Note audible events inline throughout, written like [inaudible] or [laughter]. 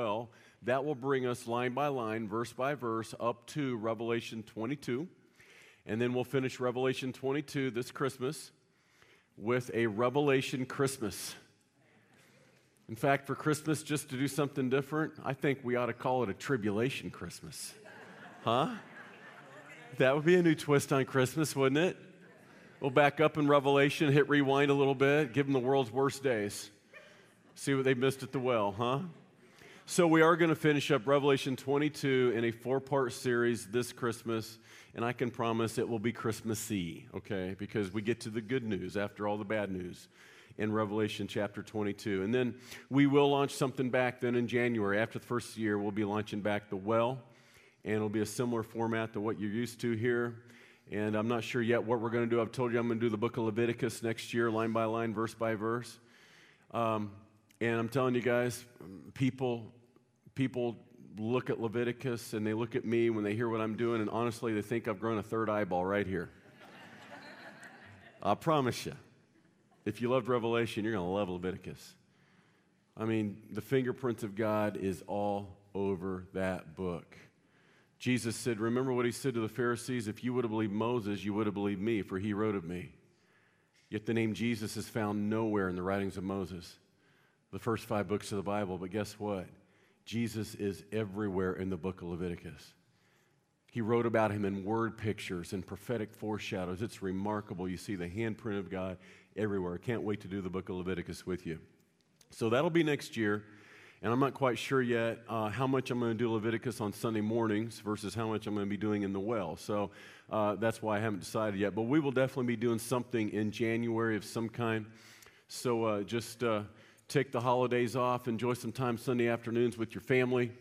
well. That will bring us line by line, verse by verse, up to Revelation 22. And then we'll finish Revelation 22 this Christmas with a Revelation Christmas. In fact, for Christmas, just to do something different, I think we ought to call it a tribulation Christmas. Huh? That would be a new twist on Christmas, wouldn't it? We'll back up in Revelation, hit rewind a little bit, give them the world's worst days. See what they missed at the well, huh? So, we are going to finish up Revelation 22 in a four part series this Christmas, and I can promise it will be Christmassy, okay? Because we get to the good news after all the bad news in Revelation chapter 22. And then we will launch something back then in January. After the first year, we'll be launching back the well, and it'll be a similar format to what you're used to here. And I'm not sure yet what we're going to do. I've told you I'm going to do the book of Leviticus next year, line by line, verse by verse. Um, and I'm telling you guys, people, people look at Leviticus and they look at me when they hear what I'm doing, and honestly, they think I've grown a third eyeball right here. I promise you. If you loved Revelation, you're going to love Leviticus. I mean, the fingerprints of God is all over that book. Jesus said, Remember what he said to the Pharisees? If you would have believed Moses, you would have believed me, for he wrote of me. Yet the name Jesus is found nowhere in the writings of Moses, the first five books of the Bible. But guess what? Jesus is everywhere in the book of Leviticus. He wrote about him in word pictures and prophetic foreshadows. It's remarkable. You see the handprint of God everywhere. I can't wait to do the book of Leviticus with you. So that'll be next year. And I'm not quite sure yet uh, how much I'm going to do Leviticus on Sunday mornings versus how much I'm going to be doing in the well. So uh, that's why I haven't decided yet. But we will definitely be doing something in January of some kind. So uh, just uh, take the holidays off, enjoy some time Sunday afternoons with your family,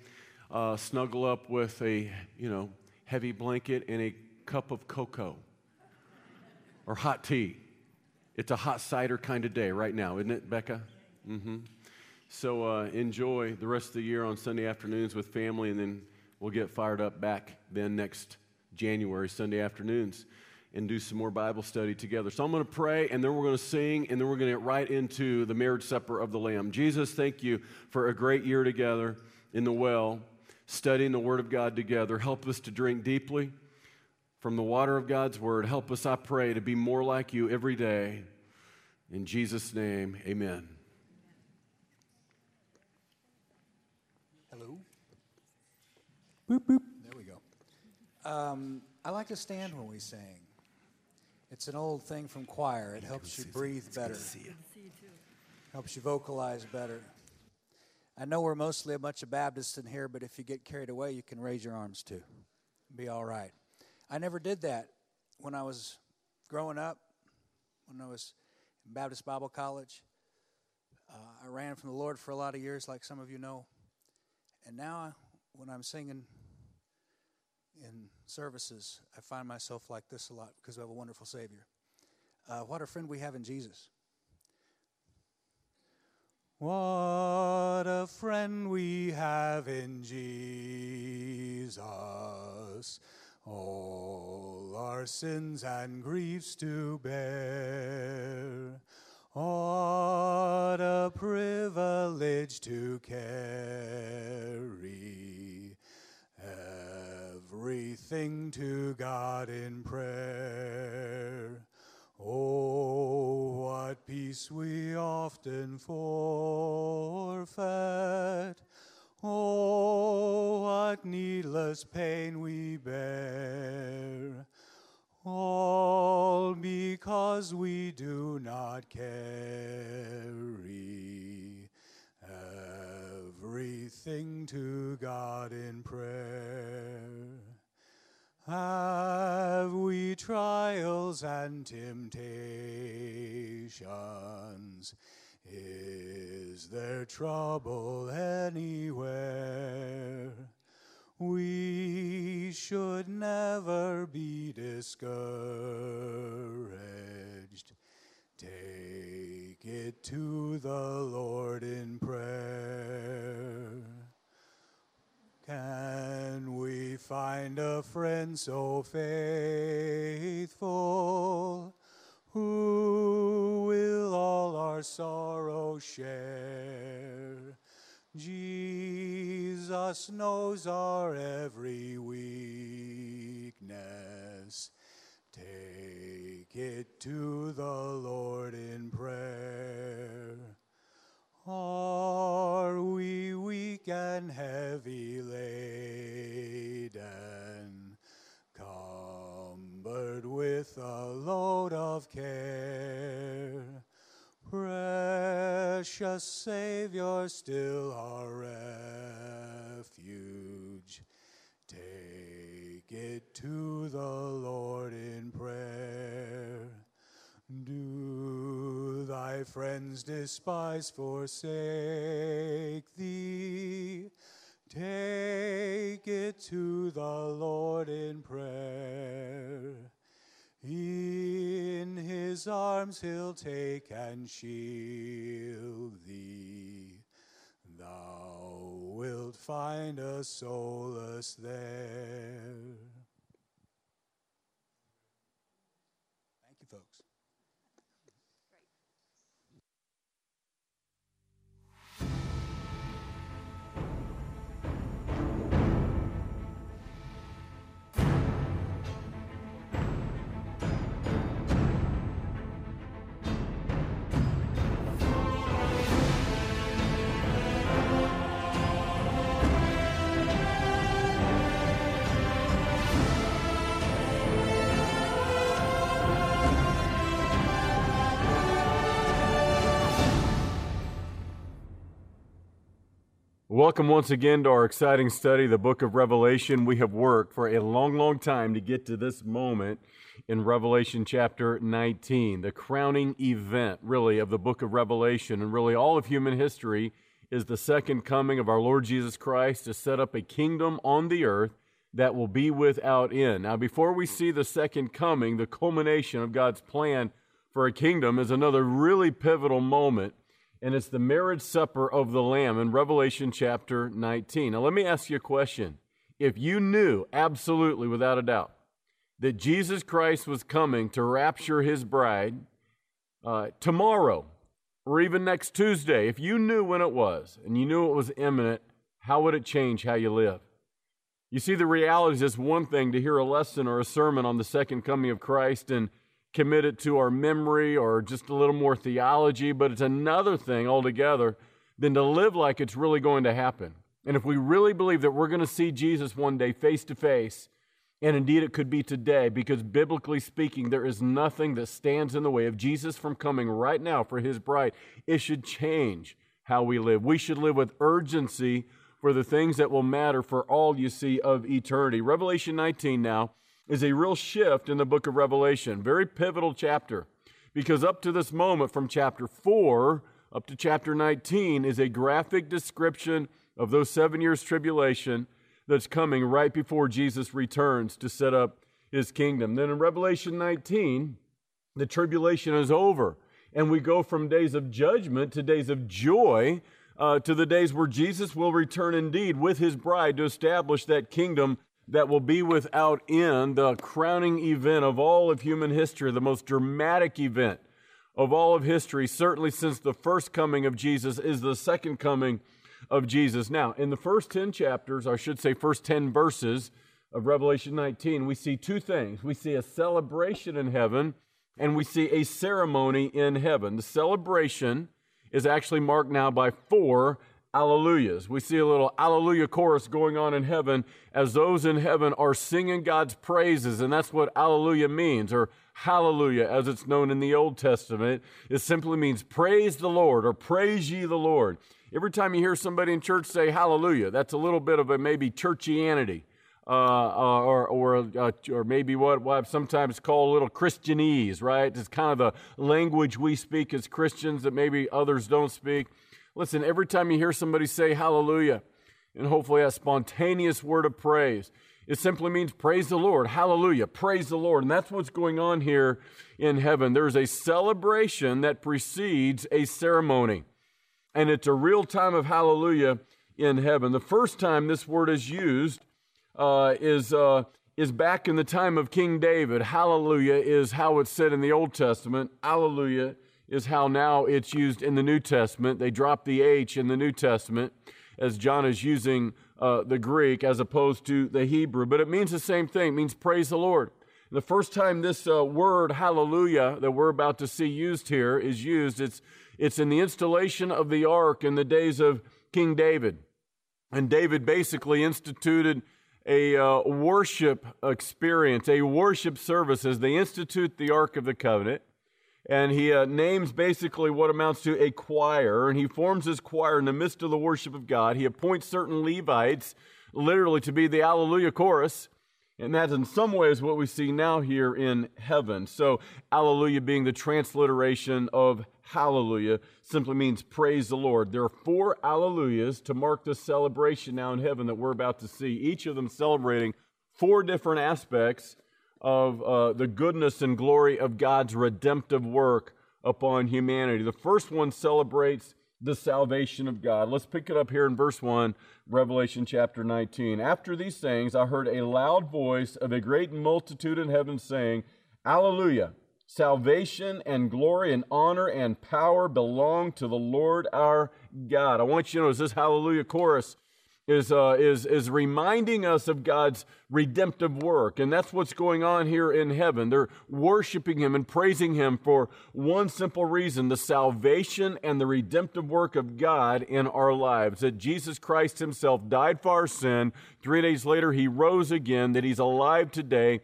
uh, snuggle up with a you know heavy blanket and a cup of cocoa or hot tea. It's a hot cider kind of day right now, isn't it, Becca? Mm-hmm. So uh, enjoy the rest of the year on Sunday afternoons with family, and then we'll get fired up back then next January, Sunday afternoons, and do some more Bible study together. So I'm going to pray, and then we're going to sing, and then we're going to get right into the marriage supper of the Lamb. Jesus, thank you for a great year together in the well, studying the Word of God together. Help us to drink deeply from the water of God's Word. Help us, I pray, to be more like you every day. In Jesus' name, amen. Hello. Boop, boop. There we go. Um, I like to stand when we sing. It's an old thing from choir. It helps you breathe better. Helps you vocalize better. I know we're mostly a bunch of Baptists in here, but if you get carried away, you can raise your arms too. Be all right. I never did that when I was growing up, when I was in Baptist Bible College. Uh, I ran from the Lord for a lot of years, like some of you know. And now, when I'm singing in services, I find myself like this a lot because we have a wonderful Savior. Uh, what a friend we have in Jesus. What a friend we have in Jesus all our sins and griefs to bear. What a privilege to carry everything to God in prayer. Oh, what peace we often forfeit Oh, what needless pain we bear, all because we do not carry everything to God in prayer. Have we trials and temptations? Is there trouble anywhere? We should never be discouraged. Take it to the Lord in prayer. Can we find a friend so faithful? who will all our sorrow share. Jesus knows our every weakness. Take it to the Lord in prayer. And heavy laden, cumbered with a load of care? Precious Savior, still our refuge. Take it to the Lord in prayer. Do thy friends despise, forsake thee? Take it to the Lord in prayer. In his arms he'll take and shield thee. Thou wilt find a solace there. Welcome once again to our exciting study, the book of Revelation. We have worked for a long, long time to get to this moment in Revelation chapter 19, the crowning event, really, of the book of Revelation and really all of human history is the second coming of our Lord Jesus Christ to set up a kingdom on the earth that will be without end. Now, before we see the second coming, the culmination of God's plan for a kingdom is another really pivotal moment and it's the marriage supper of the Lamb in Revelation chapter 19. Now, let me ask you a question. If you knew absolutely, without a doubt, that Jesus Christ was coming to rapture his bride uh, tomorrow or even next Tuesday, if you knew when it was and you knew it was imminent, how would it change how you live? You see, the reality is it's one thing to hear a lesson or a sermon on the second coming of Christ and commit it to our memory or just a little more theology, but it's another thing altogether than to live like it's really going to happen. And if we really believe that we're going to see Jesus one day face to face, and indeed it could be today, because biblically speaking, there is nothing that stands in the way of Jesus from coming right now for his bride, it should change how we live. We should live with urgency for the things that will matter for all you see of eternity. Revelation 19 now is a real shift in the book of Revelation. Very pivotal chapter. Because up to this moment, from chapter 4 up to chapter 19, is a graphic description of those seven years' tribulation that's coming right before Jesus returns to set up his kingdom. Then in Revelation 19, the tribulation is over, and we go from days of judgment to days of joy uh, to the days where Jesus will return indeed with his bride to establish that kingdom that will be without end, the crowning event of all of human history, the most dramatic event of all of history, certainly since the first coming of Jesus, is the second coming of Jesus. Now, in the first 10 chapters, I should say, first 10 verses of Revelation 19, we see two things. We see a celebration in heaven, and we see a ceremony in heaven. The celebration is actually marked now by four alleluias. We see a little alleluia chorus going on in heaven as those in heaven are singing God's praises, and that's what alleluia means, or hallelujah as it's known in the Old Testament. It simply means praise the Lord or praise ye the Lord. Every time you hear somebody in church say hallelujah, that's a little bit of a maybe churchianity. Uh, uh, or or, uh, or maybe what, what I've sometimes called a little Christianese, right? It's kind of the language we speak as Christians that maybe others don't speak. Listen, every time you hear somebody say hallelujah, and hopefully a spontaneous word of praise, it simply means praise the Lord. Hallelujah. Praise the Lord. And that's what's going on here in heaven. There's a celebration that precedes a ceremony. And it's a real time of hallelujah in heaven. The first time this word is used uh, is, uh, is back in the time of King David. Hallelujah is how it's said in the Old Testament. Hallelujah is how now it's used in the New Testament. They drop the H in the New Testament. as John is using uh, the Greek as opposed to the Hebrew, but it means the same thing. It means praise the Lord. The first time this uh, word hallelujah that we're about to see used here is used, it's, it's in the installation of the ark in the days of King David. And David basically instituted a uh, worship experience, a worship service as they institute the Ark of the Covenant. And he uh, names basically what amounts to a choir, and he forms his choir in the midst of the worship of God. He appoints certain Levites, literally, to be the Alleluia chorus. And that's in some ways what we see now here in heaven. So, Alleluia being the transliteration of Hallelujah simply means praise the Lord. There are four Alleluias to mark this celebration now in heaven that we're about to see, each of them celebrating four different aspects of uh, the goodness and glory of God's redemptive work upon humanity. The first one celebrates the salvation of God. Let's pick it up here in verse 1, Revelation chapter 19. After these things, I heard a loud voice of a great multitude in heaven saying, Alleluia! Salvation and glory and honor and power belong to the Lord our God. I want you to notice this hallelujah chorus is, uh, is, is reminding us of God's redemptive work. And that's what's going on here in heaven. They're worshiping Him and praising Him for one simple reason the salvation and the redemptive work of God in our lives. That Jesus Christ Himself died for our sin. Three days later, He rose again, that He's alive today.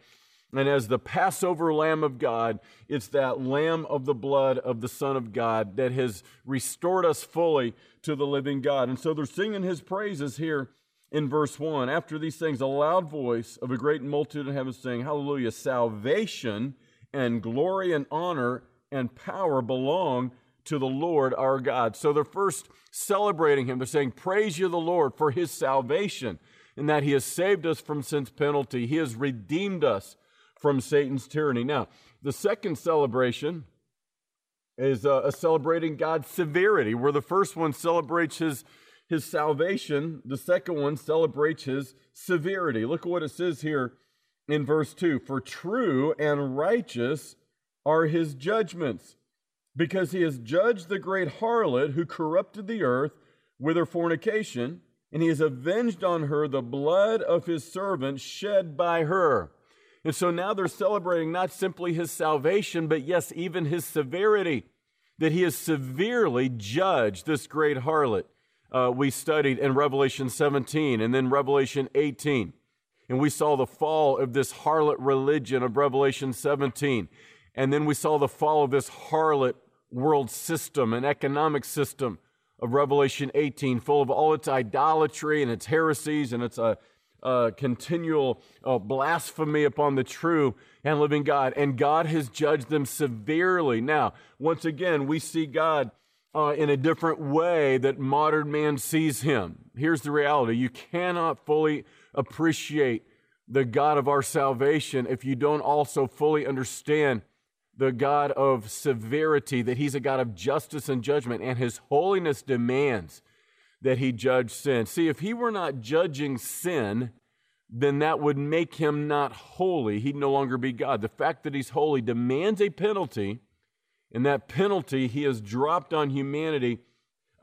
And as the Passover Lamb of God, it's that Lamb of the blood of the Son of God that has restored us fully to the living God. And so they're singing his praises here in verse 1. After these things, a loud voice of a great multitude in heaven saying, Hallelujah, salvation and glory and honor and power belong to the Lord our God. So they're first celebrating him. They're saying, Praise you, the Lord, for his salvation, and that he has saved us from sin's penalty. He has redeemed us from Satan's tyranny. Now, the second celebration is uh, celebrating God's severity, where the first one celebrates his, his salvation, the second one celebrates his severity. Look at what it says here in verse 2 For true and righteous are his judgments, because he has judged the great harlot who corrupted the earth with her fornication, and he has avenged on her the blood of his servants shed by her. And so now they're celebrating not simply his salvation, but yes, even his severity, that he has severely judged this great harlot. Uh, we studied in Revelation 17 and then Revelation 18. And we saw the fall of this harlot religion of Revelation 17. And then we saw the fall of this harlot world system and economic system of Revelation 18, full of all its idolatry and its heresies and its uh, uh, continual uh, blasphemy upon the true and living God. And God has judged them severely. Now, once again, we see God uh, in a different way that modern man sees him. Here's the reality you cannot fully appreciate the God of our salvation if you don't also fully understand the God of severity, that He's a God of justice and judgment, and His holiness demands that he judged sin. See, if he were not judging sin, then that would make him not holy. He'd no longer be God. The fact that he's holy demands a penalty, and that penalty he has dropped on humanity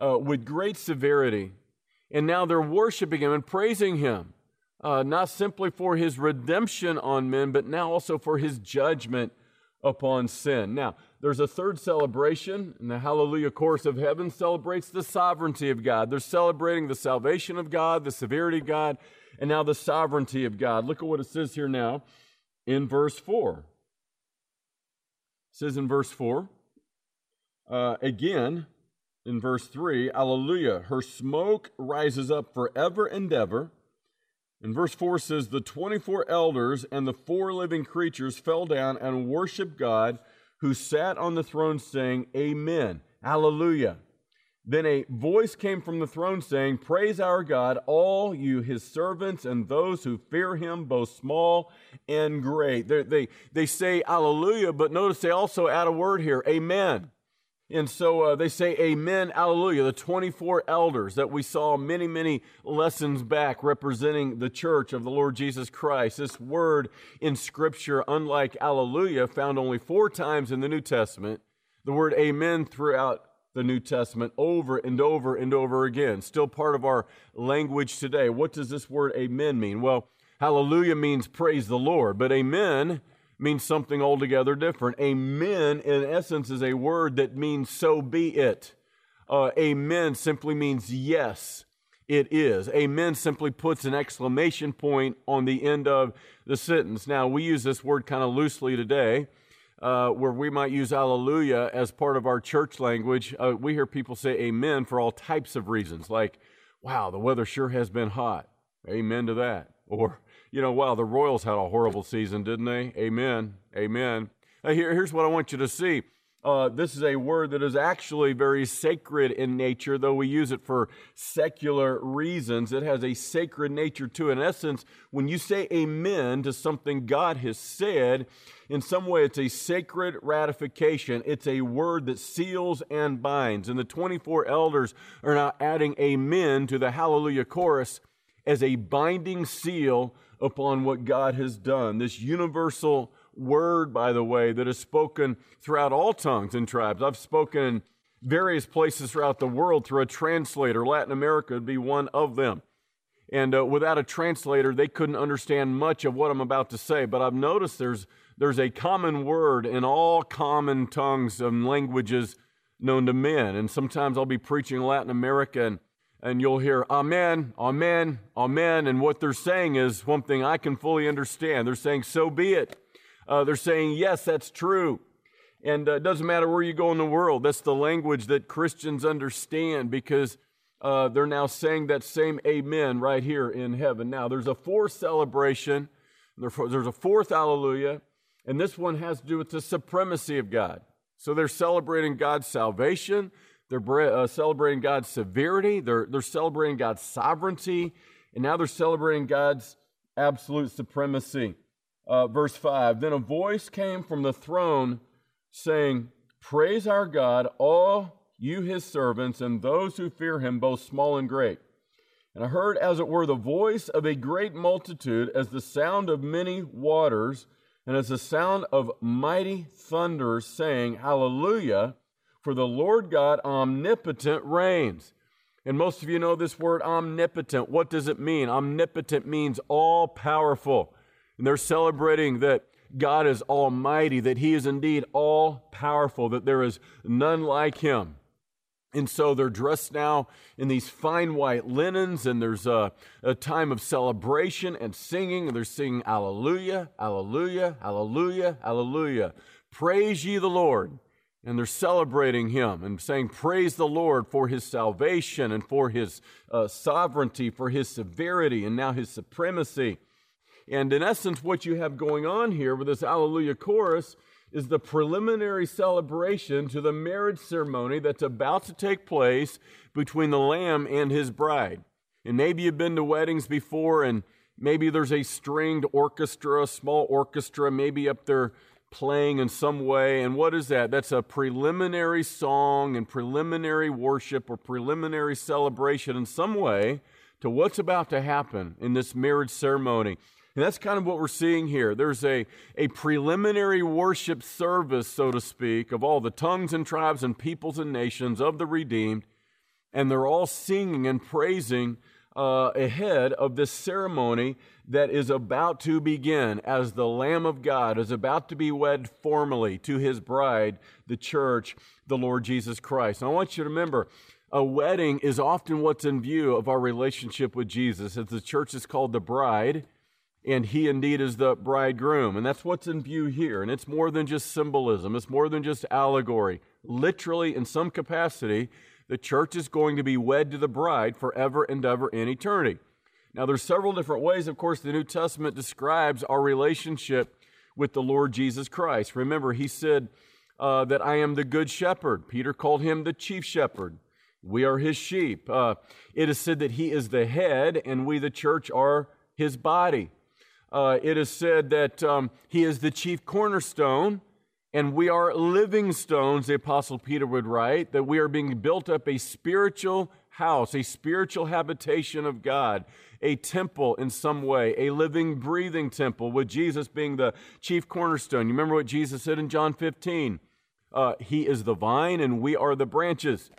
uh, with great severity. And now they're worshiping him and praising him, uh, not simply for his redemption on men, but now also for his judgment upon sin. Now, there's a third celebration, and the Hallelujah Chorus of Heaven celebrates the sovereignty of God. They're celebrating the salvation of God, the severity of God, and now the sovereignty of God. Look at what it says here now in verse 4. It says in verse 4, uh, again, in verse 3, Alleluia, her smoke rises up forever and ever. And verse 4 says, The 24 elders and the four living creatures fell down and worshiped God who sat on the throne, saying, Amen, Alleluia. Then a voice came from the throne saying, Praise our God, all you his servants and those who fear him, both small and great. They, they, they say Alleluia, but notice they also add a word here, Amen. And so uh, they say, Amen, Alleluia. The 24 elders that we saw many, many lessons back representing the church of the Lord Jesus Christ. This word in Scripture, unlike Alleluia, found only four times in the New Testament. The word Amen throughout the New Testament over and over and over again. Still part of our language today. What does this word amen mean? Well, hallelujah means praise the Lord, but amen means something altogether different. Amen, in essence, is a word that means so be it. Uh, amen simply means yes, it is. Amen simply puts an exclamation point on the end of the sentence. Now, we use this word kind of loosely today. Uh, where we might use hallelujah as part of our church language, uh, we hear people say amen for all types of reasons, like, wow, the weather sure has been hot. Amen to that. Or, you know, wow, the Royals had a horrible season, didn't they? Amen. Amen. here, here's what I want you to see. Uh, this is a word that is actually very sacred in nature, though we use it for secular reasons. It has a sacred nature to it. In essence, when you say amen to something God has said, in some way it's a sacred ratification. It's a word that seals and binds. And the 24 elders are now adding amen to the hallelujah chorus as a binding seal upon what God has done. This universal word, by the way, that is spoken throughout all tongues and tribes. I've spoken in various places throughout the world through a translator. Latin America would be one of them. And uh, without a translator, they couldn't understand much of what I'm about to say. But I've noticed there's, there's a common word in all common tongues and languages known to men. And sometimes I'll be preaching Latin America and you'll hear amen, amen, amen. And what they're saying is one thing I can fully understand. They're saying, so be it. Uh, they're saying, yes, that's true. And uh, it doesn't matter where you go in the world. That's the language that Christians understand because uh, they're now saying that same amen right here in heaven. Now, there's a fourth celebration, there's a fourth hallelujah, and this one has to do with the supremacy of God. So they're celebrating God's salvation. They're uh, celebrating God's severity. They're, they're celebrating God's sovereignty. And now they're celebrating God's absolute supremacy. Uh, verse 5 Then a voice came from the throne saying, Praise our God, all you his servants, and those who fear him, both small and great. And I heard, as it were, the voice of a great multitude, as the sound of many waters, and as the sound of mighty thunders, saying, Hallelujah! For the Lord God omnipotent reigns. And most of you know this word omnipotent. What does it mean? Omnipotent means all powerful. And they're celebrating that God is almighty, that He is indeed all powerful, that there is none like Him. And so they're dressed now in these fine white linens, and there's a, a time of celebration and singing. And they're singing, Alleluia, Alleluia, Alleluia, Alleluia. Praise ye the Lord and they're celebrating him and saying, Praise the Lord for his salvation and for his uh, sovereignty, for his severity, and now his supremacy. And in essence, what you have going on here with this Alleluia chorus is the preliminary celebration to the marriage ceremony that's about to take place between the Lamb and his bride. And maybe you've been to weddings before, and maybe there's a stringed orchestra, a small orchestra, maybe up there playing in some way. And what is that? That's a preliminary song and preliminary worship or preliminary celebration in some way to what's about to happen in this marriage ceremony. And that's kind of what we're seeing here. There's a, a preliminary worship service, so to speak, of all the tongues and tribes and peoples and nations of the redeemed. And they're all singing and praising uh, ahead of this ceremony that is about to begin as the Lamb of God is about to be wed formally to his bride, the church, the Lord Jesus Christ. And I want you to remember, a wedding is often what's in view of our relationship with Jesus, as the church is called the bride, and he indeed is the bridegroom. And that's what's in view here. And it's more than just symbolism, it's more than just allegory. Literally, in some capacity, the church is going to be wed to the bride forever and ever in eternity. Now, there's several different ways, of course, the New Testament describes our relationship with the Lord Jesus Christ. Remember, he said uh, that I am the good shepherd. Peter called him the chief shepherd. We are his sheep. Uh, it is said that he is the head, and we, the church, are his body. Uh, it is said that um, he is the chief cornerstone, and we are living stones, the Apostle Peter would write, that we are being built up a spiritual house, a spiritual habitation of God, a temple in some way, a living, breathing temple, with Jesus being the chief cornerstone. You remember what Jesus said in John 15? Uh, he is the vine and we are the branches.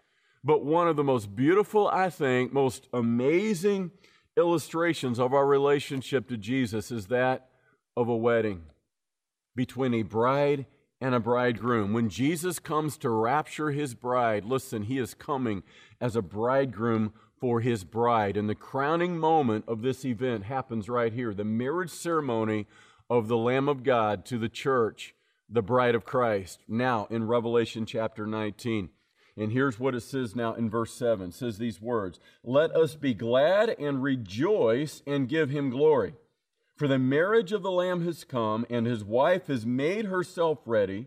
But one of the most beautiful, I think, most amazing illustrations of our relationship to Jesus is that of a wedding between a bride and a bridegroom. When Jesus comes to rapture his bride, listen, he is coming as a bridegroom for his bride. And the crowning moment of this event happens right here the marriage ceremony of the Lamb of God to the church, the bride of Christ, now in Revelation chapter 19. And here's what it says now in verse 7 it says these words Let us be glad and rejoice and give him glory. For the marriage of the Lamb has come, and his wife has made herself ready.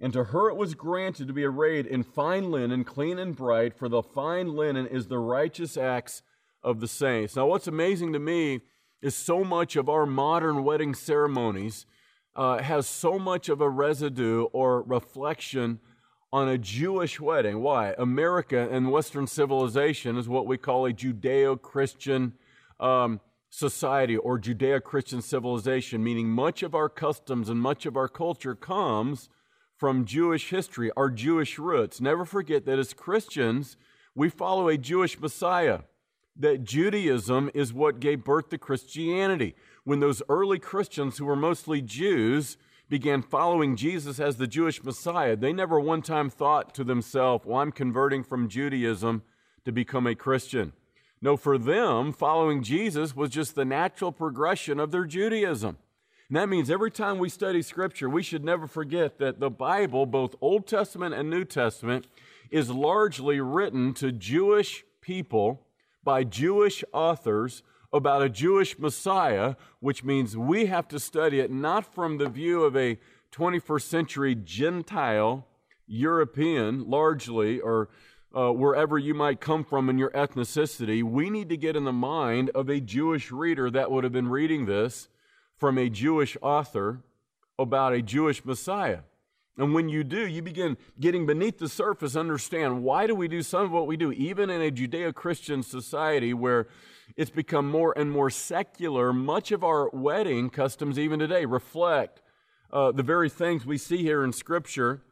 And to her it was granted to be arrayed in fine linen, clean and bright, for the fine linen is the righteous acts of the saints. Now, what's amazing to me is so much of our modern wedding ceremonies uh, has so much of a residue or reflection on a Jewish wedding. Why? America and Western civilization is what we call a Judeo Christian um, society or Judeo Christian civilization, meaning much of our customs and much of our culture comes from Jewish history, our Jewish roots. Never forget that as Christians, we follow a Jewish Messiah, that Judaism is what gave birth to Christianity. When those early Christians, who were mostly Jews, began following Jesus as the Jewish Messiah, they never one time thought to themselves, well, I'm converting from Judaism to become a Christian. No, for them, following Jesus was just the natural progression of their Judaism. And that means every time we study Scripture, we should never forget that the Bible, both Old Testament and New Testament, is largely written to Jewish people by Jewish authors about a Jewish Messiah, which means we have to study it not from the view of a 21st century Gentile, European, largely, or uh, wherever you might come from in your ethnicity. We need to get in the mind of a Jewish reader that would have been reading this from a Jewish author about a Jewish Messiah. And when you do, you begin getting beneath the surface, understand why do we do some of what we do, even in a Judeo Christian society where it's become more and more secular. Much of our wedding customs, even today, reflect uh, the very things we see here in Scripture,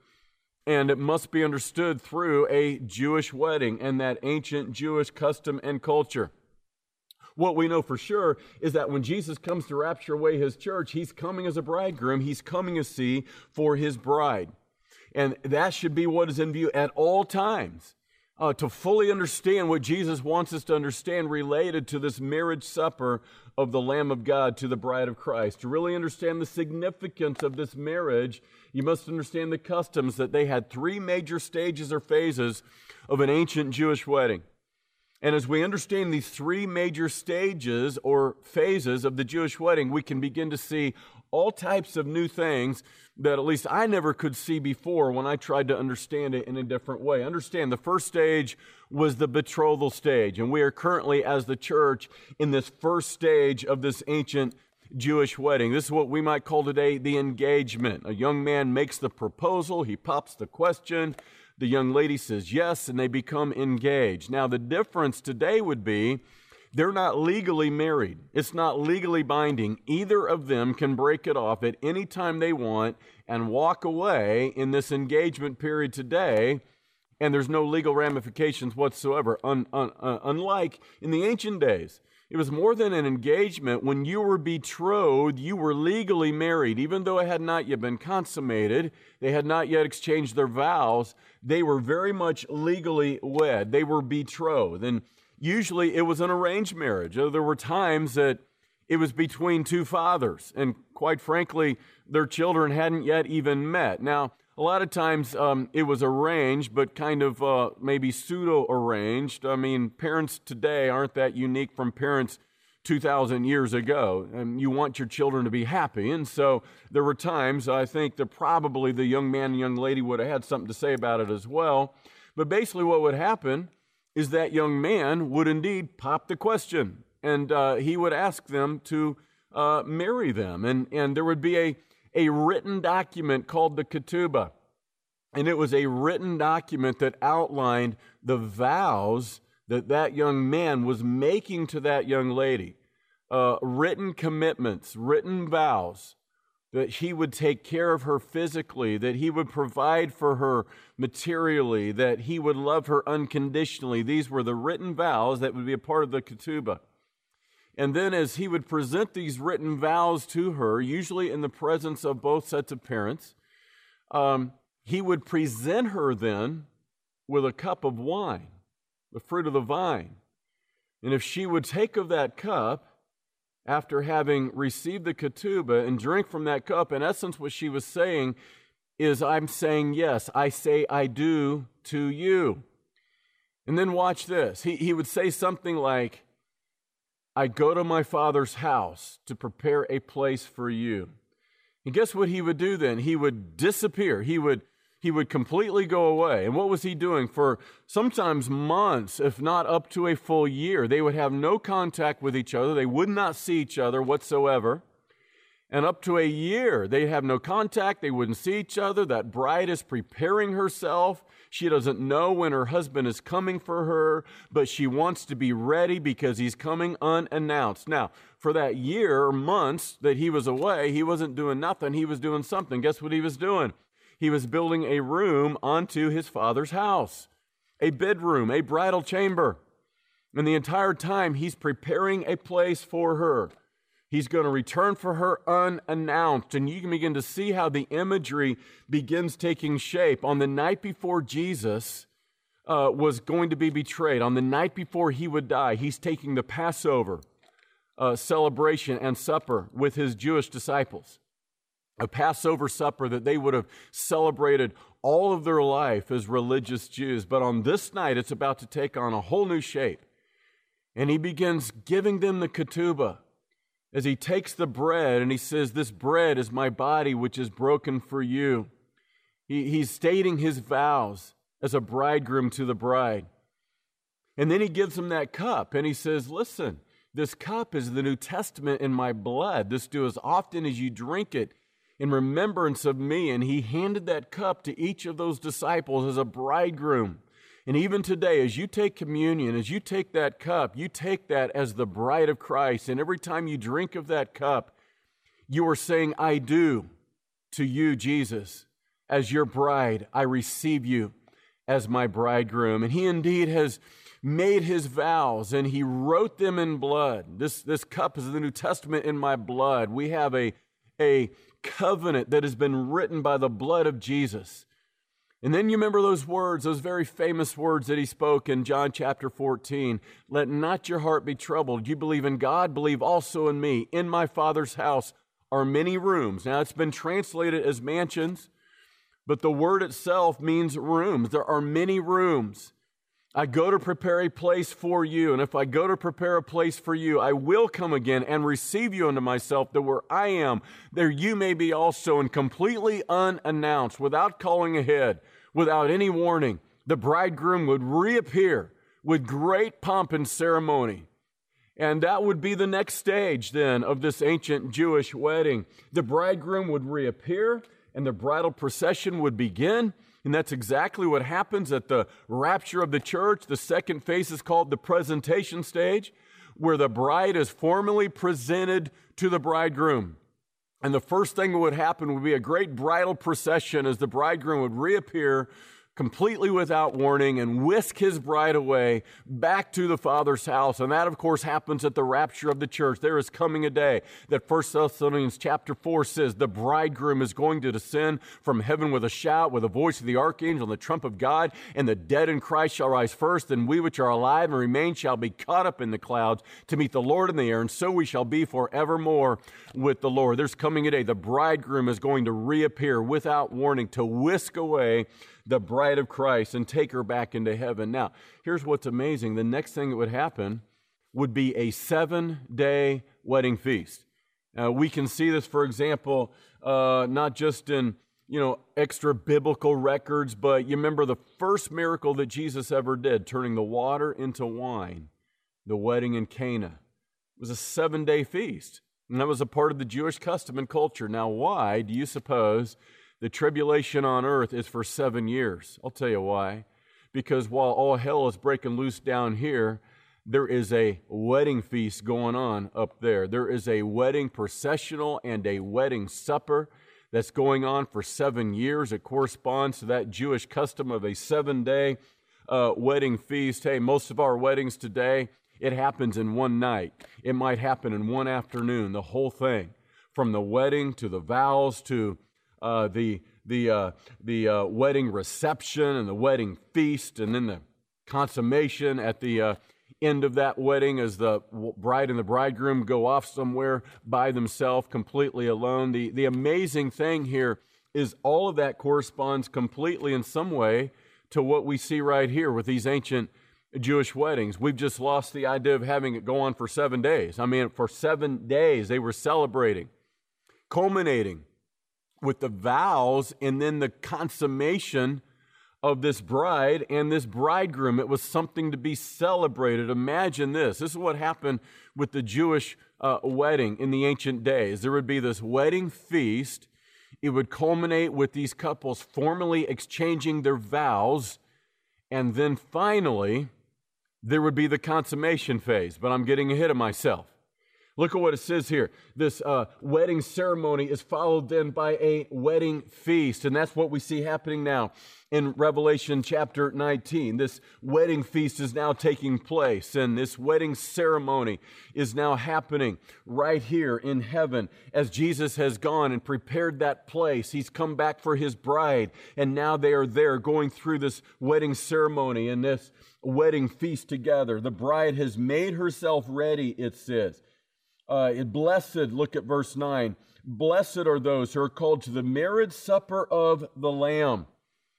and it must be understood through a Jewish wedding and that ancient Jewish custom and culture. What we know for sure is that when Jesus comes to rapture away his church, he's coming as a bridegroom, he's coming to see for his bride. And that should be what is in view at all times uh, to fully understand what Jesus wants us to understand related to this marriage supper of the Lamb of God to the bride of Christ. To really understand the significance of this marriage, you must understand the customs that they had three major stages or phases of an ancient Jewish wedding. And as we understand these three major stages or phases of the Jewish wedding, we can begin to see all types of new things that at least I never could see before when I tried to understand it in a different way. Understand the first stage was the betrothal stage, and we are currently, as the church, in this first stage of this ancient Jewish wedding. This is what we might call today the engagement. A young man makes the proposal, he pops the question, the young lady says yes, and they become engaged. Now, the difference today would be they're not legally married. It's not legally binding. Either of them can break it off at any time they want and walk away in this engagement period today, and there's no legal ramifications whatsoever. Un, un, uh, unlike in the ancient days, it was more than an engagement. When you were betrothed, you were legally married. Even though it had not yet been consummated, they had not yet exchanged their vows, they were very much legally wed. They were betrothed. And usually it was an arranged marriage. Uh, there were times that it was between two fathers, and quite frankly, their children hadn't yet even met. Now, a lot of times um, it was arranged, but kind of uh, maybe pseudo arranged. I mean, parents today aren't that unique from parents 2,000 years ago. And you want your children to be happy. And so there were times I think that probably the young man and young lady would have had something to say about it as well. But basically, what would happen is that young man would indeed pop the question and uh, he would ask them to uh, marry them. And, and there would be a, a written document called the ketubah. And it was a written document that outlined the vows that that young man was making to that young lady. Uh, written commitments, written vows that he would take care of her physically, that he would provide for her materially, that he would love her unconditionally. These were the written vows that would be a part of the ketubah. And then, as he would present these written vows to her, usually in the presence of both sets of parents, um, he would present her then with a cup of wine, the fruit of the vine. And if she would take of that cup, after having received the ketubah and drink from that cup, in essence, what she was saying is, I'm saying yes, I say I do to you. And then watch this. He, he would say something like, I go to my father's house to prepare a place for you. And guess what he would do then? He would disappear. He would he would completely go away. And what was he doing? For sometimes months, if not up to a full year, they would have no contact with each other. They would not see each other whatsoever. And up to a year, they'd have no contact. They wouldn't see each other. That bride is preparing herself. She doesn't know when her husband is coming for her, but she wants to be ready because he's coming unannounced. Now, for that year or months that he was away, he wasn't doing nothing. He was doing something. Guess what he was doing? he was building a room onto his father's house, a bedroom, a bridal chamber. And the entire time, he's preparing a place for her. He's going to return for her unannounced. And you can begin to see how the imagery begins taking shape. On the night before Jesus uh, was going to be betrayed, on the night before he would die, he's taking the Passover uh, celebration and supper with his Jewish disciples a Passover supper that they would have celebrated all of their life as religious Jews. But on this night, it's about to take on a whole new shape. And he begins giving them the ketubah as he takes the bread and he says, This bread is my body, which is broken for you. He, he's stating his vows as a bridegroom to the bride. And then he gives him that cup and he says, Listen, this cup is the New Testament in my blood. This do as often as you drink it in remembrance of me. And he handed that cup to each of those disciples as a bridegroom. And even today, as you take communion, as you take that cup, you take that as the bride of Christ. And every time you drink of that cup, you are saying, I do to you, Jesus, as your bride. I receive you as my bridegroom. And he indeed has made his vows and he wrote them in blood. This, this cup is the New Testament in my blood. We have a, a covenant that has been written by the blood of Jesus. And then you remember those words, those very famous words that he spoke in John chapter 14. Let not your heart be troubled. You believe in God, believe also in me. In my Father's house are many rooms. Now it's been translated as mansions, but the word itself means rooms. There are many rooms. I go to prepare a place for you. And if I go to prepare a place for you, I will come again and receive you unto myself, that where I am, there you may be also. And completely unannounced, without calling ahead, without any warning, the bridegroom would reappear with great pomp and ceremony. And that would be the next stage then of this ancient Jewish wedding. The bridegroom would reappear and the bridal procession would begin. And that's exactly what happens at the rapture of the church. The second phase is called the presentation stage, where the bride is formally presented to the bridegroom. And the first thing that would happen would be a great bridal procession as the bridegroom would reappear completely without warning and whisk his bride away back to the Father's house. And that, of course, happens at the rapture of the church. There is coming a day that 1 Thessalonians chapter 4 says the bridegroom is going to descend from heaven with a shout, with the voice of the archangel and the trump of God, and the dead in Christ shall rise first, and we which are alive and remain shall be caught up in the clouds to meet the Lord in the air, and so we shall be forevermore with the Lord. There's coming a day the bridegroom is going to reappear without warning to whisk away the bride of Christ and take her back into heaven. Now, here's what's amazing the next thing that would happen would be a seven day wedding feast. Uh, we can see this, for example, uh, not just in you know extra biblical records, but you remember the first miracle that Jesus ever did, turning the water into wine, the wedding in Cana. It was a seven day feast, and that was a part of the Jewish custom and culture. Now, why do you suppose the tribulation on earth is for seven years. I'll tell you why. Because while all hell is breaking loose down here, there is a wedding feast going on up there. There is a wedding processional and a wedding supper that's going on for seven years. It corresponds to that Jewish custom of a seven day uh, wedding feast. Hey, most of our weddings today, it happens in one night. It might happen in one afternoon, the whole thing, from the wedding to the vows to uh, the the uh, the uh, wedding reception and the wedding feast, and then the consummation at the uh, end of that wedding as the bride and the bridegroom go off somewhere by themselves, completely alone. The, the amazing thing here is all of that corresponds completely in some way to what we see right here with these ancient Jewish weddings. We've just lost the idea of having it go on for seven days. I mean, for seven days they were celebrating, culminating with the vows and then the consummation of this bride and this bridegroom. It was something to be celebrated. Imagine this. This is what happened with the Jewish uh, wedding in the ancient days. There would be this wedding feast. It would culminate with these couples formally exchanging their vows. And then finally, there would be the consummation phase. But I'm getting ahead of myself. Look at what it says here. This uh, wedding ceremony is followed then by a wedding feast. And that's what we see happening now in Revelation chapter 19. This wedding feast is now taking place, and this wedding ceremony is now happening right here in heaven as Jesus has gone and prepared that place. He's come back for his bride, and now they are there going through this wedding ceremony and this wedding feast together. The bride has made herself ready, it says. Uh, blessed, look at verse 9. Blessed are those who are called to the marriage supper of the Lamb.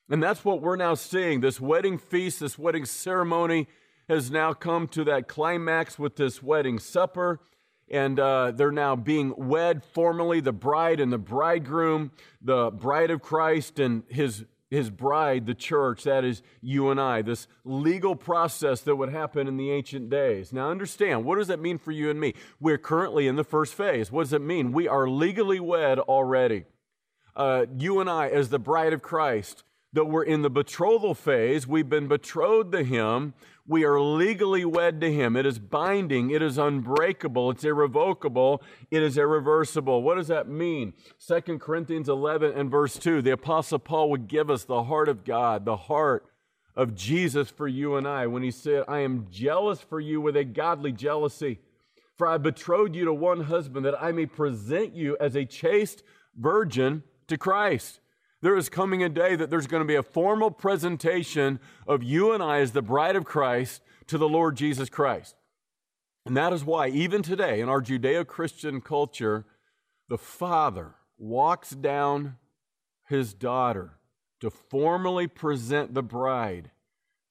And that's what we're now seeing. This wedding feast, this wedding ceremony has now come to that climax with this wedding supper. And uh, they're now being wed formally, the bride and the bridegroom, the bride of Christ and his his bride, the church, that is you and I, this legal process that would happen in the ancient days. Now, understand, what does that mean for you and me? We're currently in the first phase. What does it mean? We are legally wed already. Uh, you and I, as the bride of Christ, that we're in the betrothal phase. We've been betrothed to Him. We are legally wed to Him. It is binding. It is unbreakable. It's irrevocable. It is irreversible. What does that mean? 2 Corinthians 11 and verse 2. The Apostle Paul would give us the heart of God, the heart of Jesus for you and I when he said, I am jealous for you with a godly jealousy. For I betrothed you to one husband that I may present you as a chaste virgin to Christ there is coming a day that there's going to be a formal presentation of you and I as the bride of Christ to the Lord Jesus Christ. And that is why, even today in our Judeo Christian culture, the father walks down his daughter to formally present the bride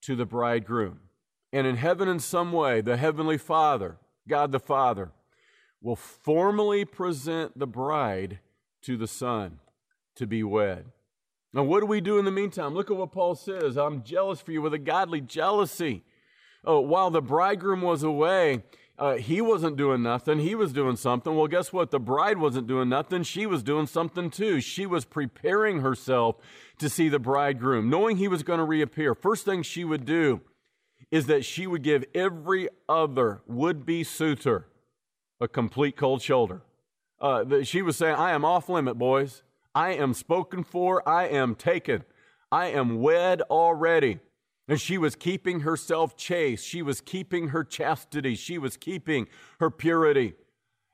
to the bridegroom. And in heaven, in some way, the Heavenly Father, God the Father, will formally present the bride to the Son to be wed. Now, what do we do in the meantime? Look at what Paul says I'm jealous for you with a godly jealousy. Oh, while the bridegroom was away, uh, he wasn't doing nothing. He was doing something. Well, guess what? The bride wasn't doing nothing. She was doing something too. She was preparing herself to see the bridegroom, knowing he was going to reappear. First thing she would do is that she would give every other would be suitor a complete cold shoulder. Uh, she was saying, I am off limit, boys. I am spoken for, I am taken, I am wed already. And she was keeping herself chaste, she was keeping her chastity, she was keeping her purity.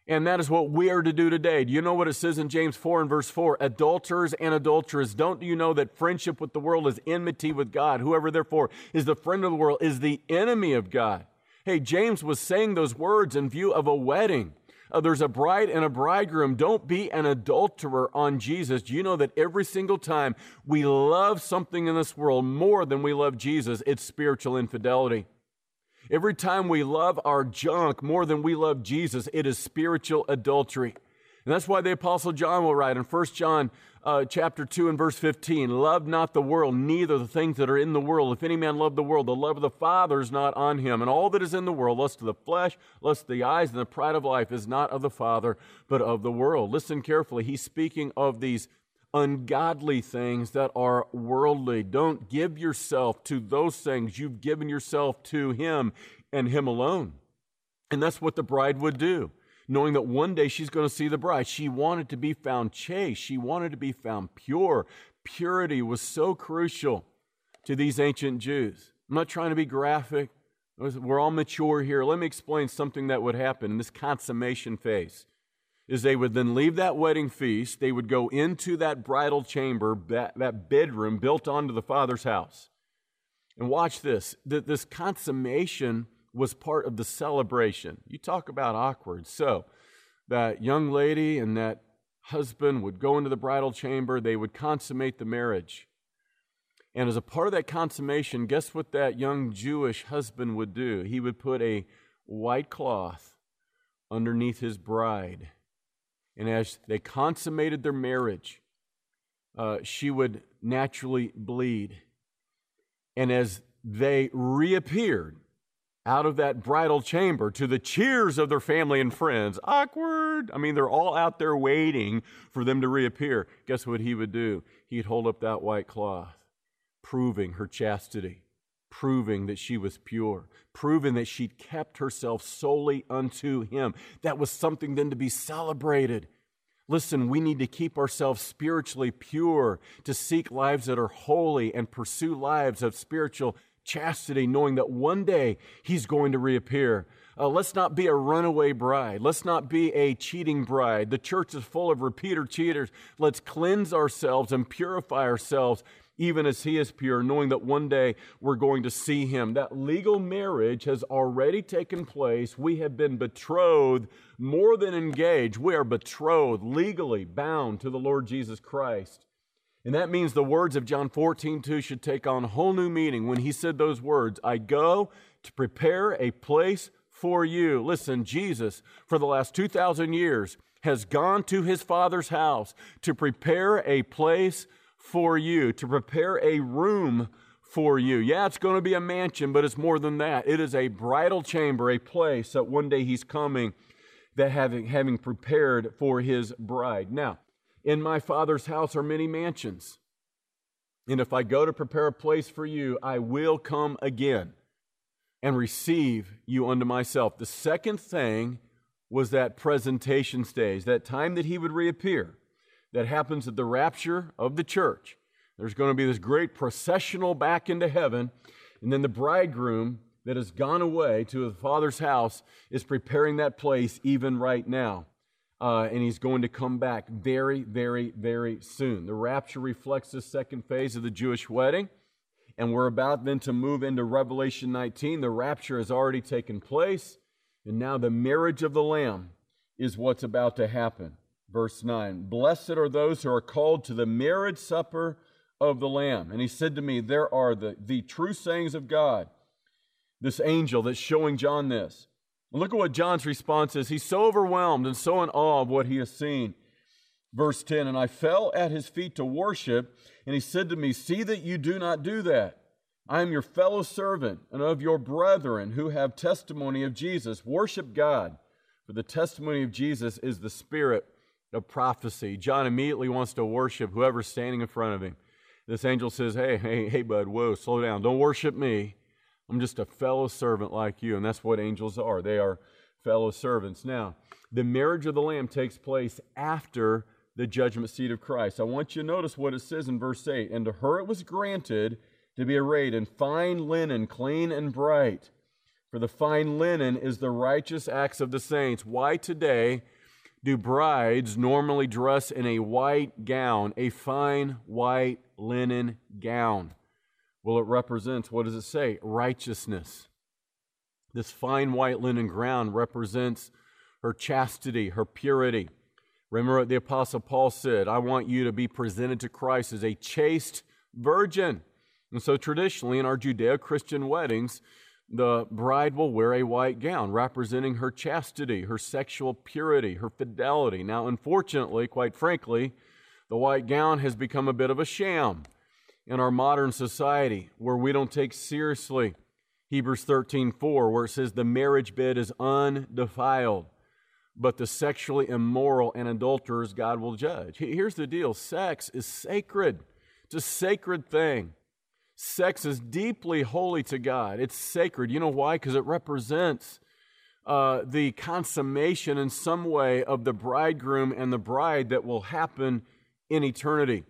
And that is what we are to do today. Do you know what it says in James 4 and verse 4? Adulterers and adulteresses, don't you know that friendship with the world is enmity with God? Whoever therefore is the friend of the world is the enemy of God. Hey, James was saying those words in view of a wedding. Uh, there's a bride and a bridegroom. Don't be an adulterer on Jesus. Do you know that every single time we love something in this world more than we love Jesus, it's spiritual infidelity? Every time we love our junk more than we love Jesus, it is spiritual adultery. And that's why the Apostle John will write in 1 John uh, chapter 2 and verse 15 Love not the world, neither the things that are in the world. If any man love the world, the love of the Father is not on him. And all that is in the world, lust of the flesh, lust of the eyes, and the pride of life, is not of the Father, but of the world. Listen carefully. He's speaking of these ungodly things that are worldly. Don't give yourself to those things. You've given yourself to Him and Him alone. And that's what the bride would do, knowing that one day she's going to see the bride. She wanted to be found chaste, she wanted to be found pure. Purity was so crucial to these ancient Jews. I'm not trying to be graphic. We're all mature here. Let me explain something that would happen in this consummation phase. Is they would then leave that wedding feast, they would go into that bridal chamber, that, that bedroom built onto the father's house. And watch this. This consummation was part of the celebration. You talk about awkward. So, that young lady and that husband would go into the bridal chamber, they would consummate the marriage. And as a part of that consummation, guess what that young Jewish husband would do? He would put a white cloth underneath his bride. And as they consummated their marriage, uh, she would naturally bleed. And as they reappeared out of that bridal chamber to the cheers of their family and friends, awkward. I mean, they're all out there waiting for them to reappear. Guess what he would do? He'd hold up that white cloth proving her chastity, proving that she was pure, proving that she'd kept herself solely unto him. That was something then to be celebrated. Listen, we need to keep ourselves spiritually pure, to seek lives that are holy and pursue lives of spiritual chastity, knowing that one day He's going to reappear. Uh, let's not be a runaway bride. Let's not be a cheating bride. The church is full of repeater cheaters. Let's cleanse ourselves and purify ourselves even as he is pure, knowing that one day we're going to see him. That legal marriage has already taken place. We have been betrothed more than engaged. We are betrothed, legally bound to the Lord Jesus Christ. And that means the words of John 14, 2 should take on a whole new meaning when he said those words I go to prepare a place for you. Listen, Jesus, for the last 2,000 years, has gone to his Father's house to prepare a place for you, to prepare a room for you. Yeah, it's going to be a mansion, but it's more than that. It is a bridal chamber, a place that one day he's coming that having, having prepared for his bride. Now, in my father's house are many mansions. And if I go to prepare a place for you, I will come again and receive you unto myself. The second thing was that presentation stage, that time that he would reappear that happens at the rapture of the church. There's going to be this great processional back into heaven, and then the bridegroom that has gone away to the Father's house is preparing that place even right now. Uh, and he's going to come back very, very, very soon. The rapture reflects the second phase of the Jewish wedding. And we're about then to move into Revelation 19. The rapture has already taken place. And now the marriage of the Lamb is what's about to happen. Verse 9 Blessed are those who are called to the marriage supper of the Lamb. And he said to me, There are the, the true sayings of God. This angel that's showing John this. Look at what John's response is. He's so overwhelmed and so in awe of what he has seen. Verse 10 And I fell at his feet to worship, and he said to me, See that you do not do that. I am your fellow servant and of your brethren who have testimony of Jesus. Worship God, for the testimony of Jesus is the spirit of prophecy. John immediately wants to worship whoever's standing in front of him. This angel says, Hey, hey, hey, bud, whoa, slow down. Don't worship me. I'm just a fellow servant like you. And that's what angels are. They are fellow servants. Now, the marriage of the Lamb takes place after the judgment seat of Christ. I want you to notice what it says in verse 8. And to her it was granted to be arrayed in fine linen, clean and bright. For the fine linen is the righteous acts of the saints. Why today? do brides normally dress in a white gown, a fine white linen gown? Well, it represents, what does it say? Righteousness. This fine white linen gown represents her chastity, her purity. Remember what the Apostle Paul said I want you to be presented to Christ as a chaste virgin. And so, traditionally, in our Judeo Christian weddings, the bride will wear a white gown representing her chastity, her sexual purity, her fidelity. Now, unfortunately, quite frankly, the white gown has become a bit of a sham in our modern society where we don't take seriously Hebrews 13:4 where it says the marriage bed is undefiled but the sexually immoral and adulterers God will judge. Here's the deal, sex is sacred. It's a sacred thing. Sex is deeply holy to God. It's sacred. You know why? Because it represents uh, the consummation in some way of the bridegroom and the bride that will happen in eternity.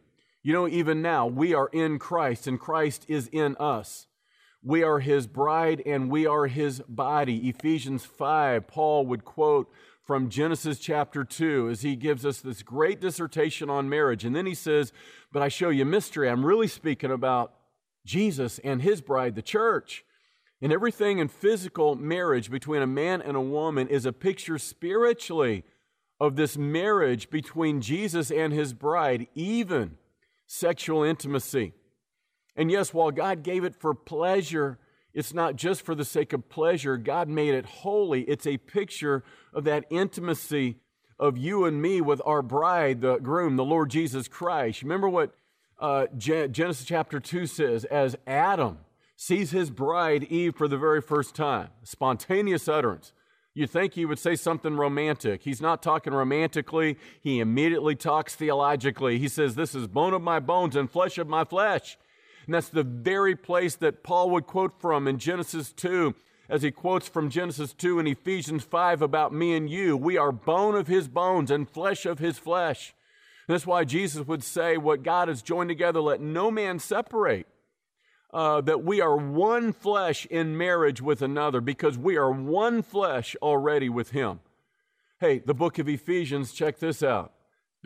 You know, even now, we are in Christ and Christ is in us. We are his bride and we are his body. Ephesians 5, Paul would quote from Genesis chapter 2 as he gives us this great dissertation on marriage. And then he says, But I show you mystery. I'm really speaking about Jesus and his bride, the church. And everything in physical marriage between a man and a woman is a picture spiritually of this marriage between Jesus and his bride, even sexual intimacy. And yes, while God gave it for pleasure, it's not just for the sake of pleasure. God made it holy. It's a picture of that intimacy of you and me with our bride, the groom, the Lord Jesus Christ. Remember what uh, Genesis chapter 2 says as Adam sees his bride Eve for the very first time, spontaneous utterance. You'd think he would say something romantic. He's not talking romantically, he immediately talks theologically. He says, This is bone of my bones and flesh of my flesh. And that's the very place that Paul would quote from in Genesis 2, as he quotes from Genesis 2 and Ephesians 5 about me and you. We are bone of his bones and flesh of his flesh. And that's why Jesus would say, What God has joined together, let no man separate. Uh, that we are one flesh in marriage with another because we are one flesh already with Him. Hey, the book of Ephesians, check this out.